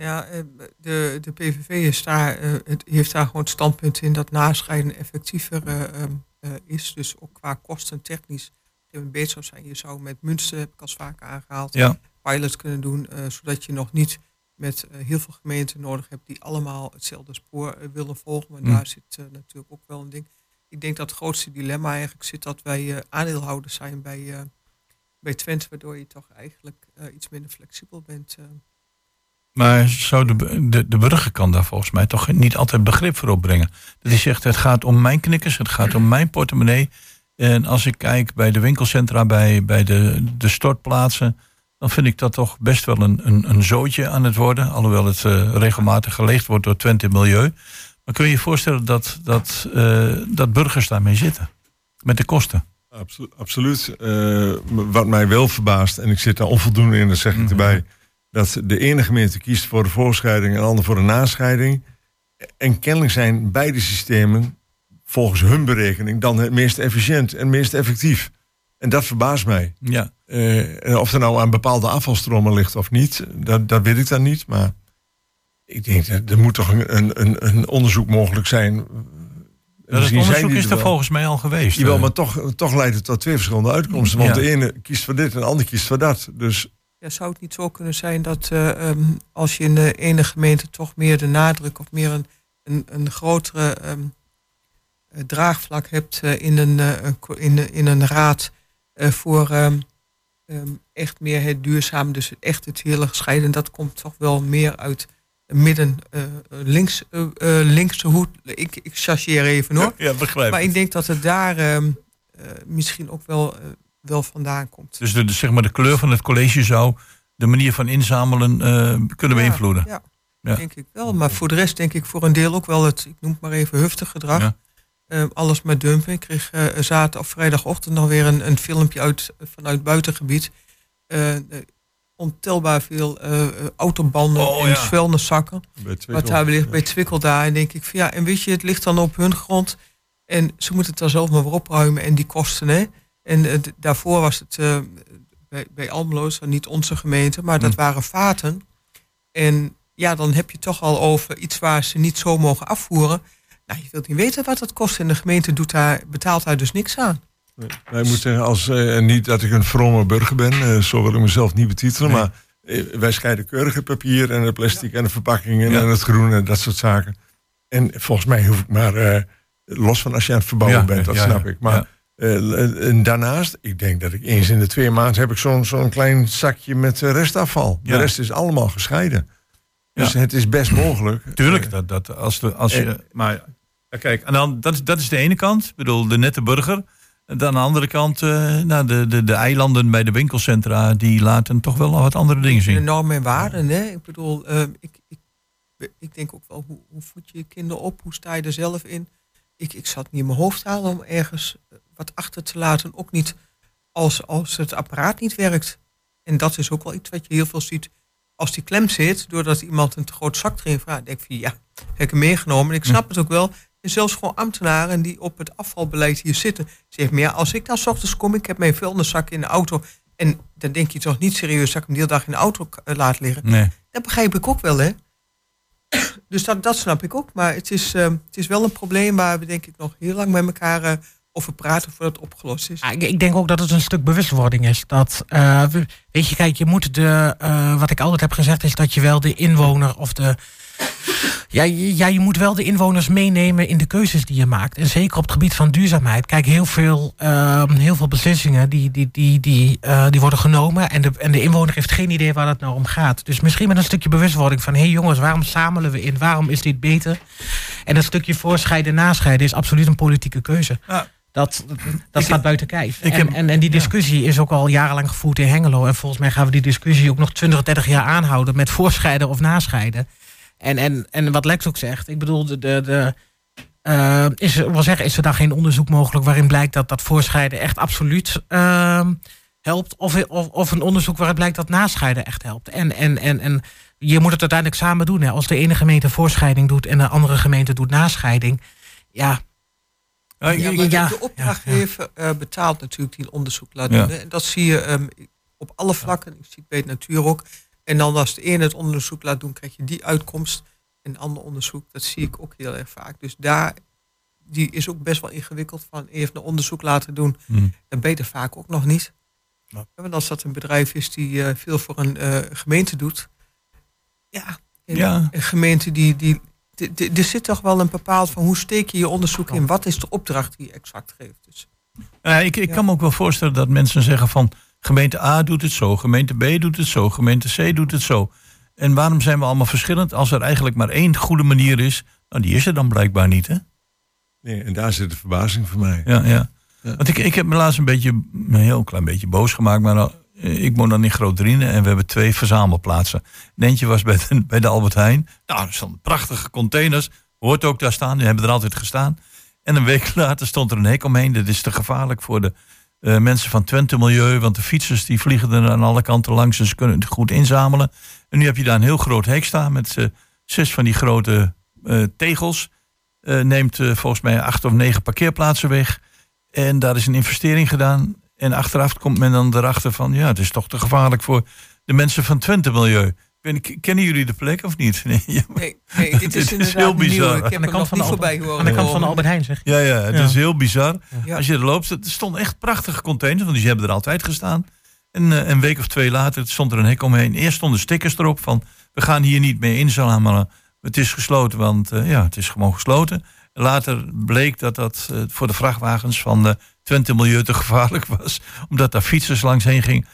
Ja, eh, de, de PVV is daar, eh, het heeft daar gewoon het standpunt in dat nascheiden effectiever eh, ehm, eh, is. Dus ook qua kosten technisch beter zou zijn. Je zou met Münster, heb ik al vaker aangehaald, Ja. pilots kunnen doen. zodat je nog niet met heel veel gemeenten nodig hebt die allemaal hetzelfde spoor willen volgen. Maar Mm. daar zit natuurlijk ook wel een ding. Ik denk dat het grootste dilemma eigenlijk zit dat wij aandeelhouders zijn bij, eh, bij Twente. Waardoor je toch eigenlijk iets minder flexibel bent. Maar zou de, de, de burger kan daar volgens mij toch niet altijd begrip voor opbrengen. Dat hij zegt, het gaat om mijn knikkers, het gaat om mijn portemonnee. En als ik kijk bij de winkelcentra, bij, bij de, de stortplaatsen... dan vind ik dat toch best wel een, een, een zootje aan het worden. Alhoewel het eh, regelmatig geleegd wordt door Twente Milieu. Maar kun je je voorstellen dat, dat, eh, dat burgers daarmee zitten? Met de kosten? Absolu- absoluut. Eh, wat mij wel verbaast, en ik zit daar onvoldoende in, dat zeg ik erbij, dat de ene gemeente kiest voor de voorscheiding en de andere voor de nascheiding. En kennelijk zijn beide systemen volgens hun berekening dan het meest efficiënt en meest effectief. En dat verbaast mij. Ja. Eh, of er nou aan bepaalde afvalstromen ligt of niet, dat, dat weet ik dan niet. Maar ik denk dat er moet toch een, een, een, onderzoek mogelijk zijn. Dat zijn onderzoek is er volgens mij al geweest. Jawel, Eh, maar toch, toch leidt het tot twee verschillende uitkomsten. Want Ja. de ene kiest voor dit en de ander kiest voor dat. Dus Ja, zou het niet zo kunnen zijn dat eh, ehm, als je in de ene gemeente toch meer de nadruk of meer een, een, een grotere ehm, eh, draagvlak hebt eh, in, een, in, in een raad voor ehm, echt meer het duurzaam, dus echt het hele gescheiden, dat komt toch wel meer uit midden links, linkse hoed. Ik, ik chargeer even hoor. Ja, begrijp Maar ik. denk dat het daar misschien ook wel, wel vandaan komt. Dus de, de- zeg maar de kleur van het college zou de manier van inzamelen eh, kunnen Ja, beïnvloeden. Ja, Ja. denk ik wel. Maar voor de rest denk ik voor een deel ook wel het, ik noem het maar even, huftig gedrag. Ja. Eh, alles met dumpen. Ik kreeg eh zaterdag of vrijdagochtend nog weer een, een filmpje uit, vanuit buitengebied. Ontelbaar veel autobanden Oh, en vuilniszakken. Wat daar ligt bij Twikkel daar. En denk ik van ja, en weet je, het ligt dan op hun grond. En ze moeten het dan zelf maar weer opruimen en die kosten. Hè? En daarvoor was het eh, bij, bij Almelo, niet onze gemeente, maar dat Hm. waren vaten. En ja, dan heb je toch al over iets waar ze niet zo mogen afvoeren. Nou, je wilt niet weten wat dat kost. En de gemeente doet daar, betaalt daar dus niks aan. Maar ik moet zeggen, als, eh, en niet dat ik een vrome burger ben, eh, zo wil ik mezelf niet betitelen, Nee. maar wij scheiden keurig het papier en het plastic en de verpakkingen Ja. en het groen en dat soort zaken. En volgens mij hoef ik maar, los van als je aan het verbouwen Ja, bent, dat snap ik. Maar Eh, en daarnaast, ik denk dat ik eens in de twee maanden heb ik zo'n zo'n klein zakje met eh, restafval. Ja. De rest is allemaal gescheiden. Dus Ja. het is best mogelijk. Tuurlijk, Eh, dat, dat, als, de, als je. en- maar ja, kijk, en dan, dat, is- dat is de ene kant. Ik bedoel, de nette burger. En dan aan de andere kant, eh, nou, de, de, de eilanden bij de winkelcentra, die laten toch wel wat andere dingen De zien. normen en waarden, hè? Ik bedoel, ik, ik, ik denk ook wel, hoe, hoe voed je je kinderen op? Hoe sta je er zelf in? Ik, ik zat niet in mijn hoofd halen om ergens wat achter te laten. Ook niet als, als het apparaat niet werkt. En dat is ook wel iets wat je heel veel ziet. Als die klem zit, doordat iemand een te groot zak erin vraagt, denk ik van ja, heb ik hem meegenomen. En ik snap het ook wel. En zelfs gewoon ambtenaren die op het afvalbeleid hier zitten. Zeg maar ja, als ik dan 's ochtends kom, ik heb mijn vuilniszak in de auto. En dan denk je toch niet serieus dat ik hem de hele dag in de auto eh, laat liggen. Nee. Dat begrijp ik ook wel, hè. Dus dat, dat snap ik ook. Maar het is, eh, het is wel een probleem waar we denk ik nog heel lang met elkaar eh, over praten voordat het opgelost is. Ah, ik, denk ook dat het een stuk bewustwording is. Dat, eh, we- weet je, kijk, je moet de, eh, wat ik altijd heb gezegd is dat je wel de inwoner of de, ja, je, ja, je moet wel de inwoners meenemen in de keuzes die je maakt. En zeker op het gebied van duurzaamheid. Kijk, heel veel, ehm, heel veel beslissingen die, die, die, die, eh, die worden genomen. En de, en de inwoner heeft geen idee waar het nou om gaat. Dus misschien met een stukje bewustwording van... hé hey jongens, waarom zamelen we in? Waarom is dit beter? En dat stukje voorscheiden en nascheiden is absoluut een politieke keuze. Dat, dat staat buiten kijf. En, heb- en, en die discussie is ook al jarenlang gevoerd in Hengelo. En volgens mij gaan we die discussie ook nog 20, 30 jaar aanhouden... met voorscheiden of nascheiden. En, en, en wat Lex ook zegt, ik bedoel, de, de, de, eh, is, er- wil zeggen, is er dan geen onderzoek mogelijk waarin blijkt dat dat voorscheiden echt absoluut ehm, helpt? Of, of, of een onderzoek waaruit blijkt dat nascheiden echt helpt? En, en, en, en je moet het uiteindelijk samen doen. Hè. Als de ene gemeente voorscheiding doet en de andere gemeente doet nascheiding. Ja, Ja, de- ja, de opdrachtgever eh, betaalt natuurlijk die onderzoek laat Ja. doen. hè. En dat zie je ehm, op alle vlakken. Ik zie het bij het natuur ook. En dan als de ene het onderzoek laat doen, krijg je die uitkomst. En een ander onderzoek, dat zie ik ook heel erg vaak. Dus daar, die is ook best wel ingewikkeld van even een onderzoek laten doen. Hmm. En beter vaak ook nog niet. Ja. Want als dat een bedrijf is die eh, veel voor een eh, gemeente doet. Ja, een, Ja. een gemeente die, die, Er zit toch wel een bepaald van hoe steek je je onderzoek in? Wat is de opdracht die je exact geeft? Dus, Ja, ik ik Ja. kan me ook wel voorstellen dat mensen zeggen van... gemeente A doet het zo, gemeente B doet het zo, gemeente C doet het zo. En waarom zijn we allemaal verschillend als er eigenlijk maar één goede manier is? Nou, die is er dan blijkbaar niet, hè? Nee, en daar zit de verbazing voor mij. Ja, ja. Ja. Want ik, ik heb me laatst een beetje, een heel klein beetje boos gemaakt. Maar nou, eh, ik woon dan in Groot-Drienen en we hebben twee verzamelplaatsen. En eentje was bij de, bij de Albert Heijn. Nou, er stonden prachtige containers. Hoort ook daar staan, die hebben er altijd gestaan. En een week later stond er een hek omheen. Dat is te gevaarlijk voor de eh, mensen van Twente Milieu. Want de fietsers die vliegen er aan alle kanten langs ze kunnen het goed inzamelen. En nu heb je daar een heel groot hek staan met eh, zes van die grote eh, tegels. Neemt volgens mij acht of negen parkeerplaatsen weg. En daar is een investering gedaan. En achteraf komt men dan erachter van... ja, het is toch te gevaarlijk voor de mensen van Twente Milieu. Kennen jullie de plek of niet? Nee, ja, nee, nee, dit Dit is heel niet nieuw. bizar. Ik Aan heb de hem kant nog van niet de voorbij aan de kant van de. Albert Heijn, zeg. ja, ja, het Ja. is heel bizar. Ja. Als je er loopt, er stonden echt prachtige containers... want die hebben er altijd gestaan. En eh, een week of twee later stond er een hek omheen. Eerst stonden stickers erop van... we gaan hier niet meer inzamelen. Het is gesloten, want eh, ja, het is gewoon gesloten. Later bleek dat dat eh, voor de vrachtwagens van de Twente Milieu te gevaarlijk was. Omdat daar fietsers langs heen gingen.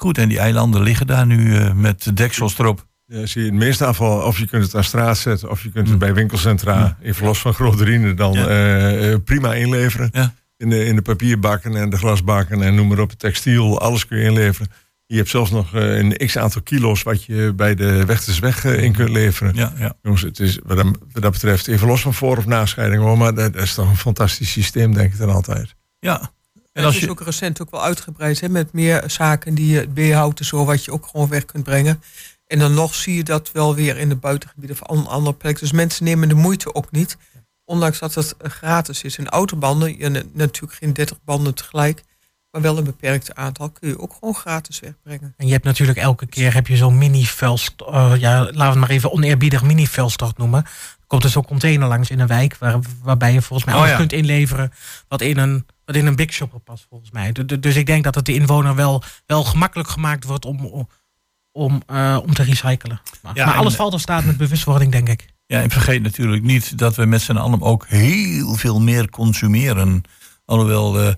Goed, en die eilanden liggen daar nu eh, met de deksels erop. Ja, zie je het meeste afval, of je kunt het aan straat zetten, of je kunt het bij winkelcentra, Ja. even los van Groot dan Ja. eh, eh, prima inleveren. Ja. In, de, in de papierbakken en de glasbakken en noem maar op, textiel, alles kun je inleveren. Je hebt zelfs nog een x aantal kilo's wat je bij de Wechtersweg eh, in kunt leveren. Ja, ja. Jongens, het is wat dat, wat dat betreft even los van voor- of nascheiding hoor, maar dat, dat is toch een fantastisch systeem, denk ik dan altijd. ja. En als is ook recent ook wel uitgebreid hè, met meer zaken die je beheerhoudt en zo, wat je ook gewoon weg kunt brengen. En dan nog zie je dat wel weer in de buitengebieden of an- andere plekken. Dus mensen nemen de moeite ook niet. Ondanks dat het eh, gratis is. En autobanden, je hebt natuurlijk geen 30 banden tegelijk, maar wel een beperkt aantal, kun je ook gewoon gratis wegbrengen. En je hebt natuurlijk elke keer heb je zo'n mini-velst, eh, ja, laten we het maar even oneerbiedig mini-velstocht noemen. Er komt er zo'n container langs in een wijk, waar, waarbij je volgens mij Oh, alles ja. kunt inleveren wat in een, wat in een big shopper past, volgens mij. Du- du- Dus ik denk dat het de inwoner wel, wel gemakkelijk gemaakt wordt om, om, om, eh, om te recyclen. Maar, Ja, maar alles en- valt of staat met bewustwording, denk ik. ja, en vergeet natuurlijk niet dat we met z'n allen ook heel veel meer consumeren. Alhoewel eh,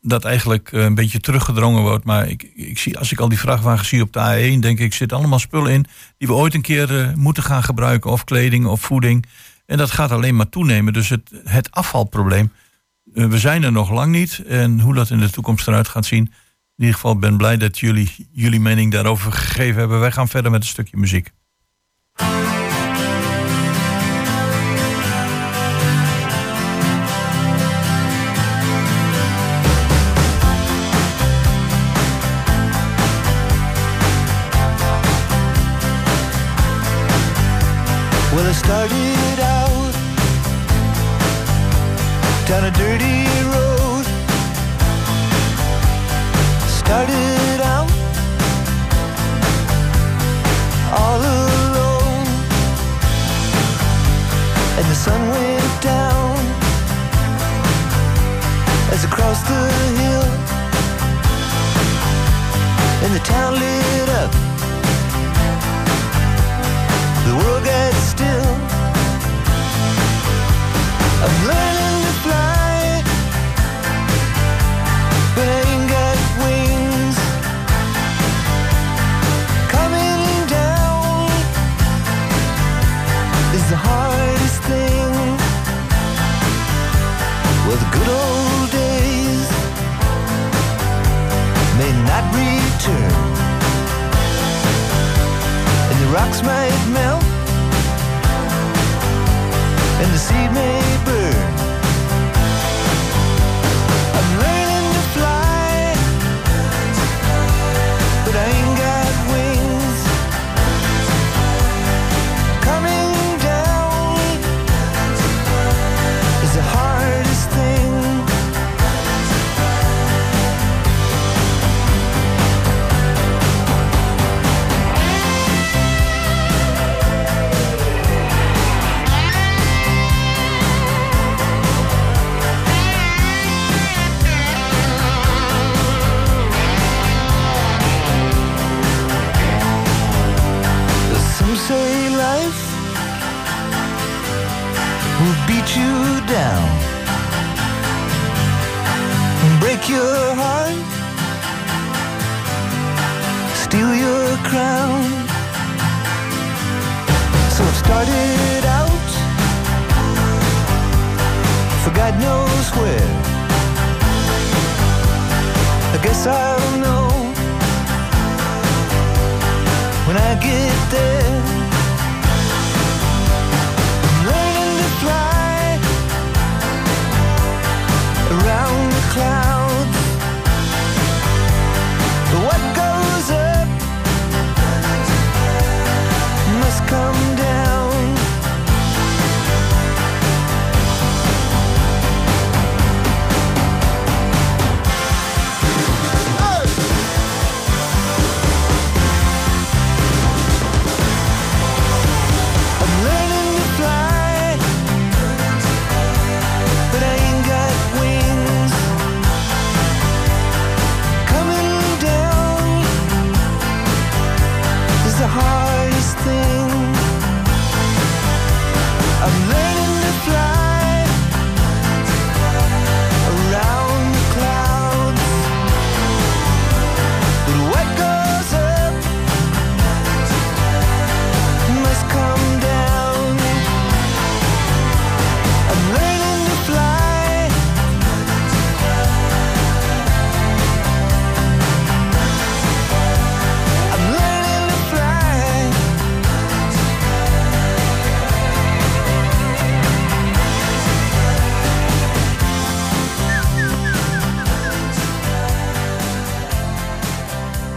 dat eigenlijk eh, een beetje teruggedrongen wordt. Maar ik, ik zie, als ik al die vrachtwagens zie op de A1, denk ik, zit allemaal spullen in die we ooit een keer moeten gaan gebruiken. Of kleding of voeding. En dat gaat alleen maar toenemen. Dus het, het afvalprobleem, we zijn er nog lang niet. En hoe dat in de toekomst eruit gaat zien. In ieder geval ben blij dat jullie jullie mening daarover gegeven hebben. Wij gaan verder met een stukje muziek. Well, I started out down a Started out all alone, and the sun went down as across the hill and the town lit up. The world gets still. I'm learning milk and deceive me.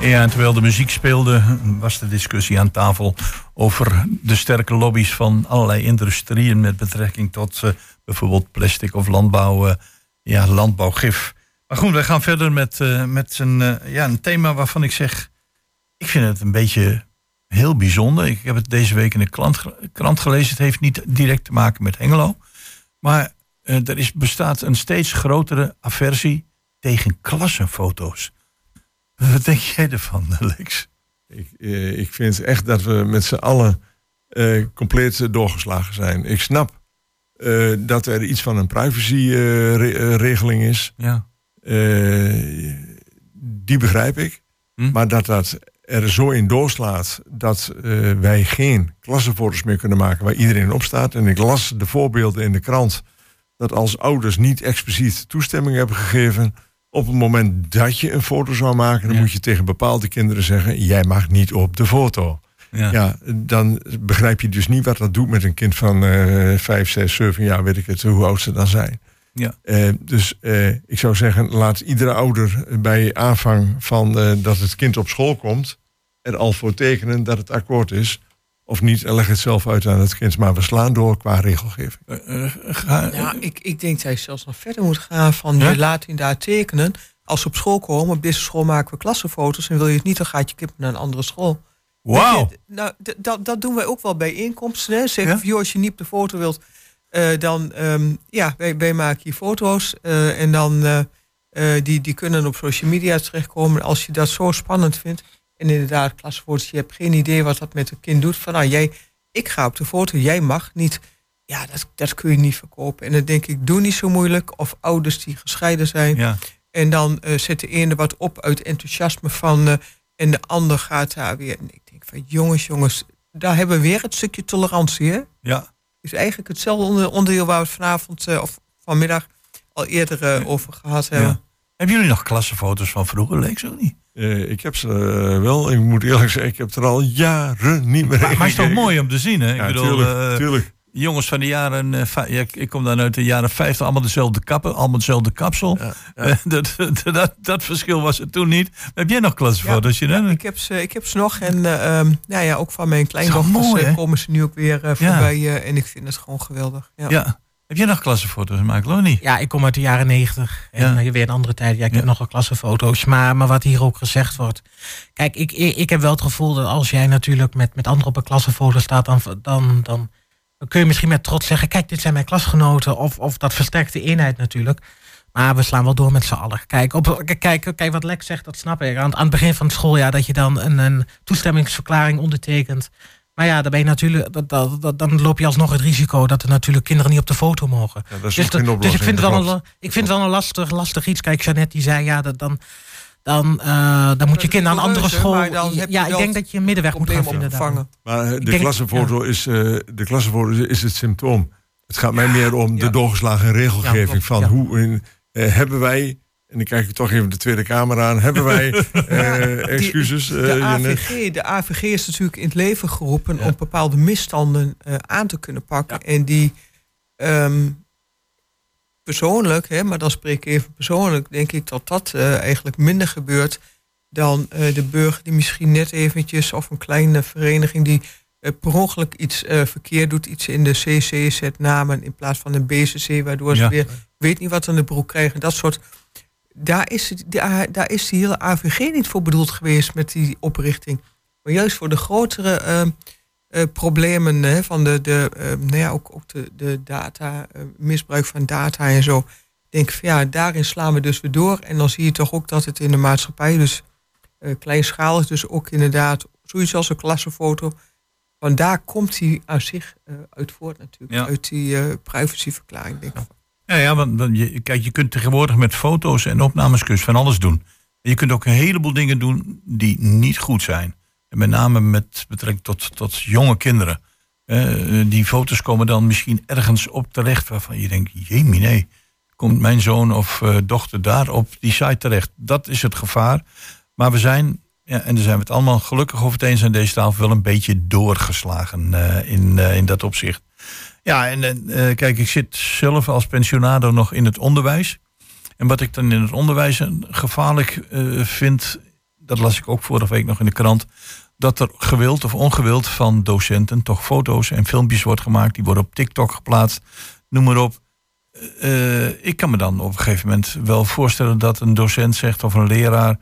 Ja, en terwijl de muziek speelde, was de discussie aan tafel over de sterke lobby's van allerlei industrieën met betrekking tot eh, bijvoorbeeld plastic of landbouw, eh, ja, landbouwgif. Maar goed, we gaan verder met, eh, met een, ja, een thema waarvan ik zeg, ik vind het een beetje heel bijzonder. Ik heb het deze week in de krant, krant gelezen. Het heeft niet direct te maken met Hengelo. Maar er is, bestaat een steeds grotere aversie tegen klassenfoto's. Wat denk jij ervan, Alex? Ik, eh, ik vind echt dat we met z'n allen eh, compleet doorgeslagen zijn. Ik snap eh, dat er iets van een privacyregeling is. Ja. Eh, die begrijp ik. Hm? Maar dat dat er zo in doorslaat dat eh, wij geen klassenfoto's meer kunnen maken waar iedereen op staat. En ik las de voorbeelden in de krant dat als ouders niet expliciet toestemming hebben gegeven, op het moment dat je een foto zou maken, dan Ja. moet je tegen bepaalde kinderen zeggen: jij mag niet op de foto. Ja. Ja, dan begrijp je dus niet wat dat doet met een kind van eh 5, 6, 7 jaar, weet ik het, hoe oud ze dan zijn. Ja. Eh, dus eh, ik zou zeggen, laat iedere ouder bij aanvang van eh, dat het kind op school komt, er al voor tekenen dat het akkoord is. Of niet, en leg het zelf uit aan het kind. Maar we slaan door qua regelgeving. Eh, ga- Ja, ik, ik denk dat je zelfs nog verder moet gaan van Ja? je laat inderdaad tekenen. Als ze op school komen, op deze school maken we klassenfoto's. En wil je het niet, dan gaat je kind naar een andere school. Wauw. Nou, dat, dat doen wij ook wel bij inkomsten. Hè. Zeg, Ja? joh, als je niet op de foto wilt, eh, dan, ehm, ja, wij, wij maken hier foto's eh, en dan, eh, eh, die, die kunnen op social media terechtkomen. Als je dat zo spannend vindt, en inderdaad, klassenfoto's, je hebt geen idee wat dat met een kind doet. Van, nou, jij, ik ga op de foto, jij mag niet. Ja, dat, dat kun je niet verkopen. En dan denk ik, doe niet zo moeilijk. Of ouders die gescheiden zijn. Ja. En dan eh, zet de ene wat op uit enthousiasme van... eh, en de ander gaat daar weer. En ik denk van, jongens, jongens, daar hebben we weer het stukje tolerantie, hè? Ja. is eigenlijk hetzelfde onder- onderdeel waar we het vanavond eh, of vanmiddag al eerder over gehad hebben. Ja. Hebben jullie nog klassenfoto's van vroeger? Leek zo niet. Eh, ik heb ze eh, wel. Ik moet eerlijk zeggen, ik heb er al jaren niet meer Maar, in maar het is toch mooi om te zien, hè? Ja, ik bedoel, tuurlijk, eh, tuurlijk. jongens van de jaren... eh, ja, ik- kom dan uit de jaren 50, allemaal dezelfde kappen, allemaal dezelfde kapsel. Eh, dat, dat, dat verschil was er toen niet. Heb jij nog klassenfoto's? Ja, Ik heb ze, ik heb ze nog en eh, ehm, nou ja, ook van mijn kleindochters mooi, komen ze nu ook weer eh, voorbij. eh, en ik vind het gewoon geweldig. Ja. Heb jij nog klassenfoto's, Michael? Ja, ik kom uit de jaren negentig. En Ja. ja. weer een andere tijd. Ja, ik heb nogal klassenfoto's. Maar, maar wat hier ook gezegd wordt. Kijk, ik, ik, heb wel het gevoel dat als jij natuurlijk met, met anderen op een klassenfoto staat, dan, dan, dan kun je misschien met trots zeggen: Kijk, dit zijn mijn klasgenoten. Of, of dat versterkt de eenheid natuurlijk. Maar we slaan wel door met z'n allen. Kijk, op, kijk, kijk, wat Lex zegt, dat snap ik. Aan, het- aan het begin van het schooljaar dat je dan een, een toestemmingsverklaring ondertekent. Maar ja, dan, ben je natuurlijk, dat, dat, dat- dan loop je alsnog het risico dat er natuurlijk kinderen niet op de foto mogen. Ja, dat is dus, dus ik vind het dat wel een, ik vind wel een lastig, lastig iets. Kijk, Jeannette die zei, ja, dat, dan, dan, eh, dan moet je is kind naar een andere school. maar dan heb je Ja, ik denk dat je een middenweg moet gaan vinden. opvangen. Maar eh, de denk- klassenfoto, is, eh, de klassenfoto is- is het symptoom. Het gaat mij meer om de doorgeslagen regelgeving van ja. hoe in, eh, hebben wij, en dan kijk ik toch even de Tweede Kamer aan, hebben wij eh, excuses? De eh, Janette? AVG, de AVG is natuurlijk in het leven geroepen om bepaalde misstanden eh, aan te kunnen pakken. En die ehm, persoonlijk, hè, maar dan spreek ik even persoonlijk, denk ik dat dat eigenlijk minder gebeurt dan de burger die misschien net eventjes of een kleine vereniging die per ongeluk iets eh, verkeerd doet, iets in de CC zet namen in plaats van een BCC, waardoor ze Ja. weer weet niet wat aan de broek krijgen. Dat soort daar is, daar, daar is die hele AVG niet voor bedoeld geweest met die oprichting. Maar juist voor de grotere eh, eh, problemen hè, van de, de, eh, nou ja, ook, ook de, de data, eh, misbruik van data en zo. Denk ik van ja, daarin slaan we dus weer door. En dan zie je toch ook dat het in de maatschappij dus eh kleinschalig, dus ook inderdaad zoiets als een klassenfoto. Want daar komt die aan zich uit voort natuurlijk. Ja. Uit die privacyverklaring, denk ik. Ja, ja want je, kijk, je kunt tegenwoordig met foto's en opnameskus van alles doen. En je kunt ook een heleboel dingen doen die niet goed zijn. En met name met betrekking tot, tot jonge kinderen. Eh, die foto's komen dan misschien ergens op terecht waarvan je denkt, jemie nee, komt mijn zoon of eh, dochter daar op die site terecht. Dat is het gevaar. Maar we zijn, ja, en daar zijn we het allemaal gelukkig over het eens aan deze tafel, wel een beetje doorgeslagen eh, in, in dat opzicht. Ja, en eh, kijk, ik zit zelf als pensionado nog in het onderwijs. En wat ik dan in het onderwijs gevaarlijk eh, vind, dat las ik ook vorige week nog in de krant, dat er gewild of ongewild van docenten toch foto's en filmpjes wordt gemaakt, die worden op TikTok geplaatst, noem maar op. Eh, ik kan me dan op een gegeven moment wel voorstellen dat een docent zegt of een leraar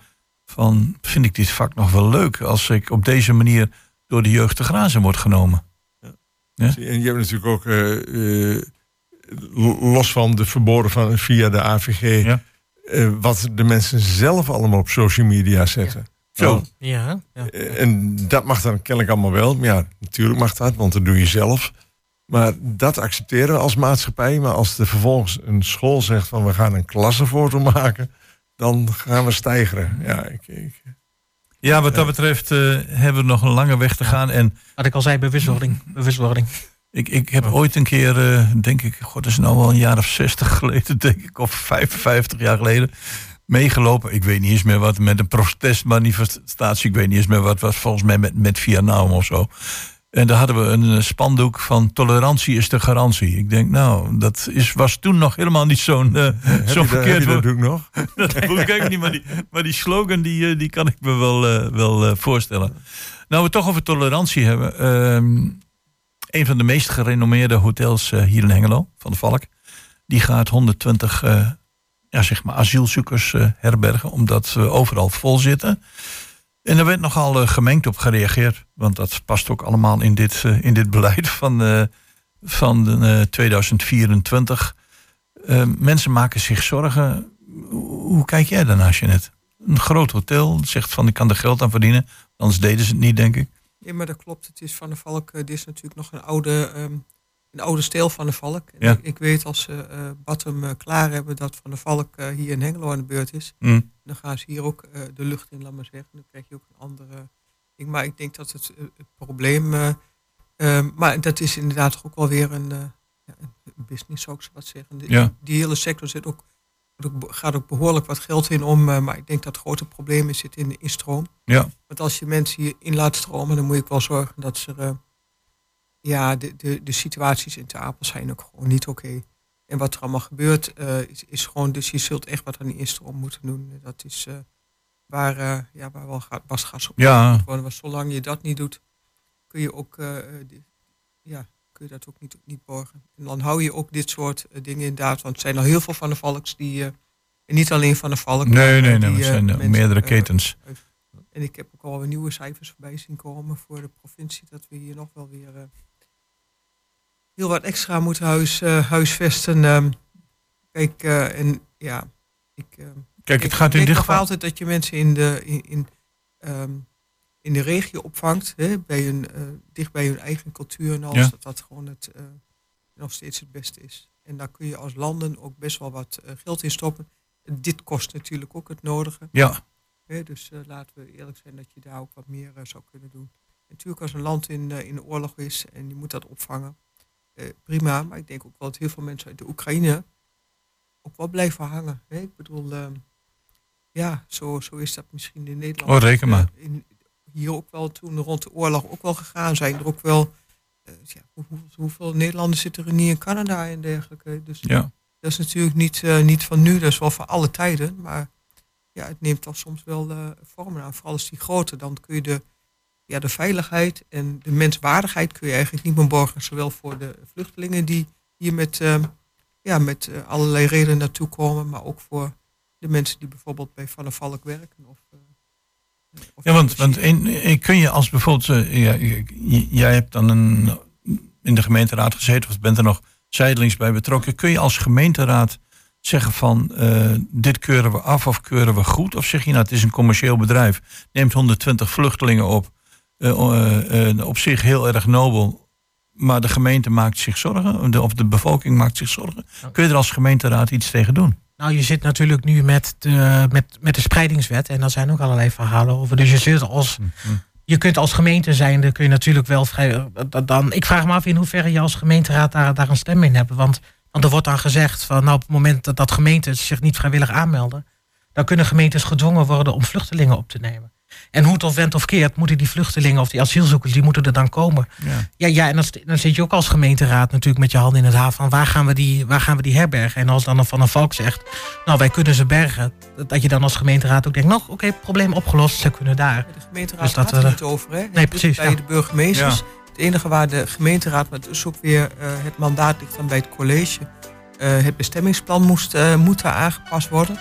van vind ik dit vak nog wel leuk als ik op deze manier door de jeugd te grazen word genomen. Ja? En je hebt natuurlijk ook, eh, eh, los van de verboden van via de AVG, Ja. eh, wat de mensen zelf allemaal op social media zetten. Zo. Nou, Ja, ja. en dat mag dan kennelijk allemaal wel. Maar ja, natuurlijk mag dat, want dat doe je zelf. Maar dat accepteren we als maatschappij. Maar als er vervolgens een school zegt van we gaan een klassenfoto maken, dan gaan we stijgeren. Ja, ik, ik, Ja, wat dat betreft eh, hebben we nog een lange weg te gaan. En Wat ik al zei, bewustwording. bewustwording. ik, ik heb ooit een keer, eh, denk ik, god, dat is nou wel een jaar of 60 geleden, denk ik, of 55 jaar geleden, meegelopen. Ik weet niet eens meer wat, met een protestmanifestatie, ik weet niet eens meer wat, was volgens mij met, met Vietnam of zo. En daar hadden we een eh, spandoek van tolerantie is de garantie. Ik denk, nou, dat is, was toen nog helemaal niet zo'n eh, je, dat- heb verkeerd dat woord. ook nog? Dat moet ik eigenlijk niet, maar die, maar die slogan die, eh, die kan ik me wel, eh, wel eh, voorstellen. Nou, we het toch over tolerantie hebben. Ehm, een van de meest gerenommeerde hotels eh, hier in Hengelo, Van de Valk, die gaat 120 eh, ja, zeg maar asielzoekers eh, herbergen, omdat we overal vol zitten. En daar werd nogal eh, gemengd op gereageerd, want dat past ook allemaal in dit, eh, in dit beleid van, eh, van de, eh, 2024. Eh, mensen maken zich zorgen. Hoe, kijk jij daarnaar, Jeanette? Een groot hotel zegt van ik kan er geld aan verdienen. Anders deden ze het niet, denk ik. Ja, maar dat klopt. Het is Van de Valk. dit is natuurlijk nog een oude, ehm, een oude stijl van de Valk. Ja. ik, ik weet als ze eh Battem eh, klaar hebben dat Van de Valk eh, hier in Hengelo aan de beurt is. Mm. Dan gaan ze hier ook eh, de lucht in, laat maar zeggen. Dan krijg je ook een andere ding. Maar ik denk dat het, eh, het probleem... eh, ehm, maar dat is inderdaad toch ook wel weer een, eh, business, zou ik zo wat zeggen. Die, Ja. die hele sector zit ook, er gaat ook behoorlijk wat geld in om. eh, maar ik denk dat het grote probleem is, zit in de instroom. Ja. Want als je mensen hierin laat stromen, dan moet je ook wel zorgen dat ze... eh, ja, de, de, de situaties in Ter Apel zijn ook gewoon niet oké. En wat er allemaal gebeurt, eh, is, is gewoon... Dus je zult echt wat aan die instroom moeten doen. Dat is eh, waar, eh, ja, waar wel ga- wasgas op Ja. worden. Want zolang je dat niet doet, kun je ook... die- ja, kun je dat ook niet, niet borgen. En dan hou je ook dit soort dingen inderdaad. Want er zijn al heel veel van de valks die... en niet alleen van de valk. Nee, nee, nee. die, Het zijn mensen, meerdere ketens. en ik heb ook al nieuwe cijfers voorbij zien komen voor de provincie. Dat we hier nog wel weer heel wat extra moeten huis, eh, huisvesten. ehm. kijk, eh, en ja, ik. eh, Kijk, het ik gaat in denk dit geval- altijd dat je mensen in de, in, in, ehm, in de regio opvangt. Hè, bij hun, dicht bij hun eigen cultuur en alles. Ja. Dat dat gewoon het, eh, nog steeds het beste is. En daar kun je als landen ook best wel wat geld in stoppen. Dit kost natuurlijk ook het nodige. Ja. Hè, dus laten we eerlijk zijn dat je daar ook wat meer zou kunnen doen. Natuurlijk als een land in, in oorlog is en die moet dat opvangen, eh, prima. Maar ik denk ook wel dat heel veel mensen uit de Oekraïne ook wel blijven hangen. Hè? Ik bedoel, ehm, ja, zo, zo is dat misschien in Nederland. Oh, reken maar. eh, in, hier ook wel toen rond de oorlog ook wel gegaan zijn. Er ook wel, eh, ja, hoe- hoe- hoeveel Nederlanders zitten er niet in Canada en dergelijke. Dus Ja. dat is natuurlijk niet, niet van nu, dat is wel van alle tijden. Maar ja, het neemt toch soms wel vormen aan. Vooral als die grote, dan kun je de, ja, de veiligheid en de menswaardigheid kun je eigenlijk niet meer borgen. Zowel voor de vluchtelingen die hier met, eh, ja, met eh, allerlei redenen naartoe komen, maar ook voor de mensen die bijvoorbeeld bij Van der Valk werken. Of, eh, of Ja, want, want een- kun je als bijvoorbeeld, eh, ja, jij hebt dan een, in de gemeenteraad gezeten of bent er nog zijdelings bij betrokken. Kun je als gemeenteraad zeggen van eh, dit keuren we af of keuren we goed? Of zeg je nou het is een commercieel bedrijf, neemt 120 vluchtelingen op, eh, eh, eh, op zich heel erg nobel, maar de gemeente maakt zich zorgen, de, of de bevolking maakt zich zorgen. Kun je er als gemeenteraad iets tegen doen? Nou, je zit natuurlijk nu met de, met, met de spreidingswet. En daar zijn ook allerlei verhalen over. Dus je zit als. Je kunt als gemeente zijn, dan kun je natuurlijk wel vrij. Dan, ik vraag me af in hoeverre je als gemeenteraad daar, daar een stem in hebt. Want, want er wordt dan gezegd van nou, op het moment dat, dat gemeentes zich niet vrijwillig aanmelden, dan kunnen gemeentes gedwongen worden om vluchtelingen op te nemen. En hoe het of went of keert, moeten die vluchtelingen of die asielzoekers, die moeten er dan komen. Ja. Ja, ja en dan, dan zit je ook als gemeenteraad natuurlijk met je handen in het haar van waar gaan we die, waar gaan we die herbergen? En als dan een Van een Valk zegt, nou wij kunnen ze bergen, dat- je dan als gemeenteraad ook denkt, nou oké, probleem opgelost, ze kunnen daar. De gemeenteraad Dus dat gaat er niet over. Hè? Nee, Het precies, Bij ja. de burgemeesters. Ja. Het enige waar de gemeenteraad, maar dus ook weer eh, het mandaat ligt dan bij het college. eh, het bestemmingsplan moest, eh, moet daar aangepast worden.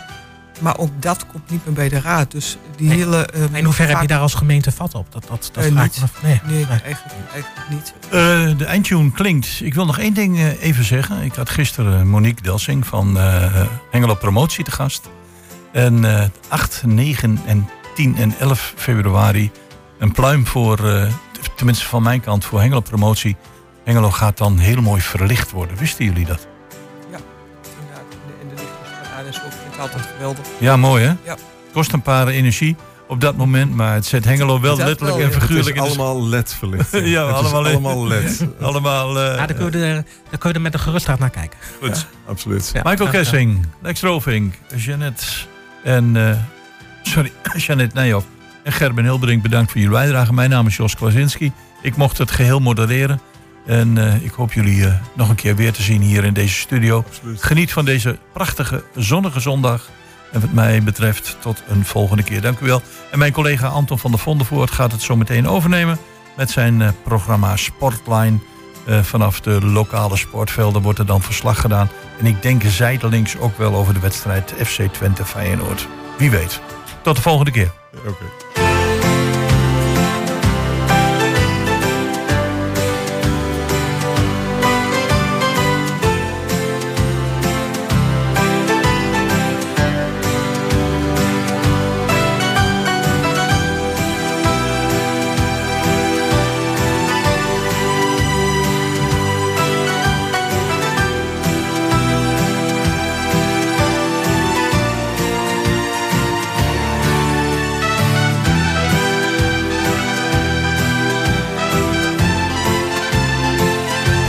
Maar ook dat komt niet meer bij de raad. Dus die hele. eh, In hoeverre heb je daar als gemeente vat op? Dat, dat, dat vraag ik niet. me af. Nee, Nee, Eigenlijk, eigenlijk niet. Eh, de eindtune klinkt. Ik wil nog één ding even zeggen. Ik had gisteren Monique Delsing van eh Hengelo Promotie te gast. En eh 8, 9 en 10 en 11 februari een pluim voor, eh, tenminste van mijn kant, voor Hengelo Promotie. Hengelo gaat dan heel mooi verlicht worden. Wisten jullie dat? Is ook vind ik altijd geweldig. Ja, mooi hè? Ja. Kost een paar energie op dat moment, maar het zet Hengelo wel Dat letterlijk wel, en ja. figuurlijk Het is allemaal LED-verlichting. ja, Het is allemaal, LED. allemaal eh, Ja, daar kun, je er, daar kun je er met een gerustheid naar kijken. Goed. Absoluut. Ja. Michael Ja. Kessing, Lex Roving, Jeannette en eh, sorry, Jeannette Nijhoff en Gerben Hilbrink bedankt voor jullie bijdrage. Mijn naam is Jos Kwasinski. Ik mocht het geheel modereren. En eh, ik hoop jullie eh, nog een keer weer te zien hier in deze studio. Geniet van deze prachtige zonnige zondag. En wat mij betreft tot een volgende keer. Dank u wel. En mijn collega Anton van der Vondervoort gaat het zo meteen overnemen. Met zijn eh, programma Sportline. Vanaf de lokale sportvelden wordt er dan verslag gedaan. En ik denk zijdelings ook wel over de wedstrijd FC Twente Feyenoord. Wie weet. Tot de volgende keer. Oké.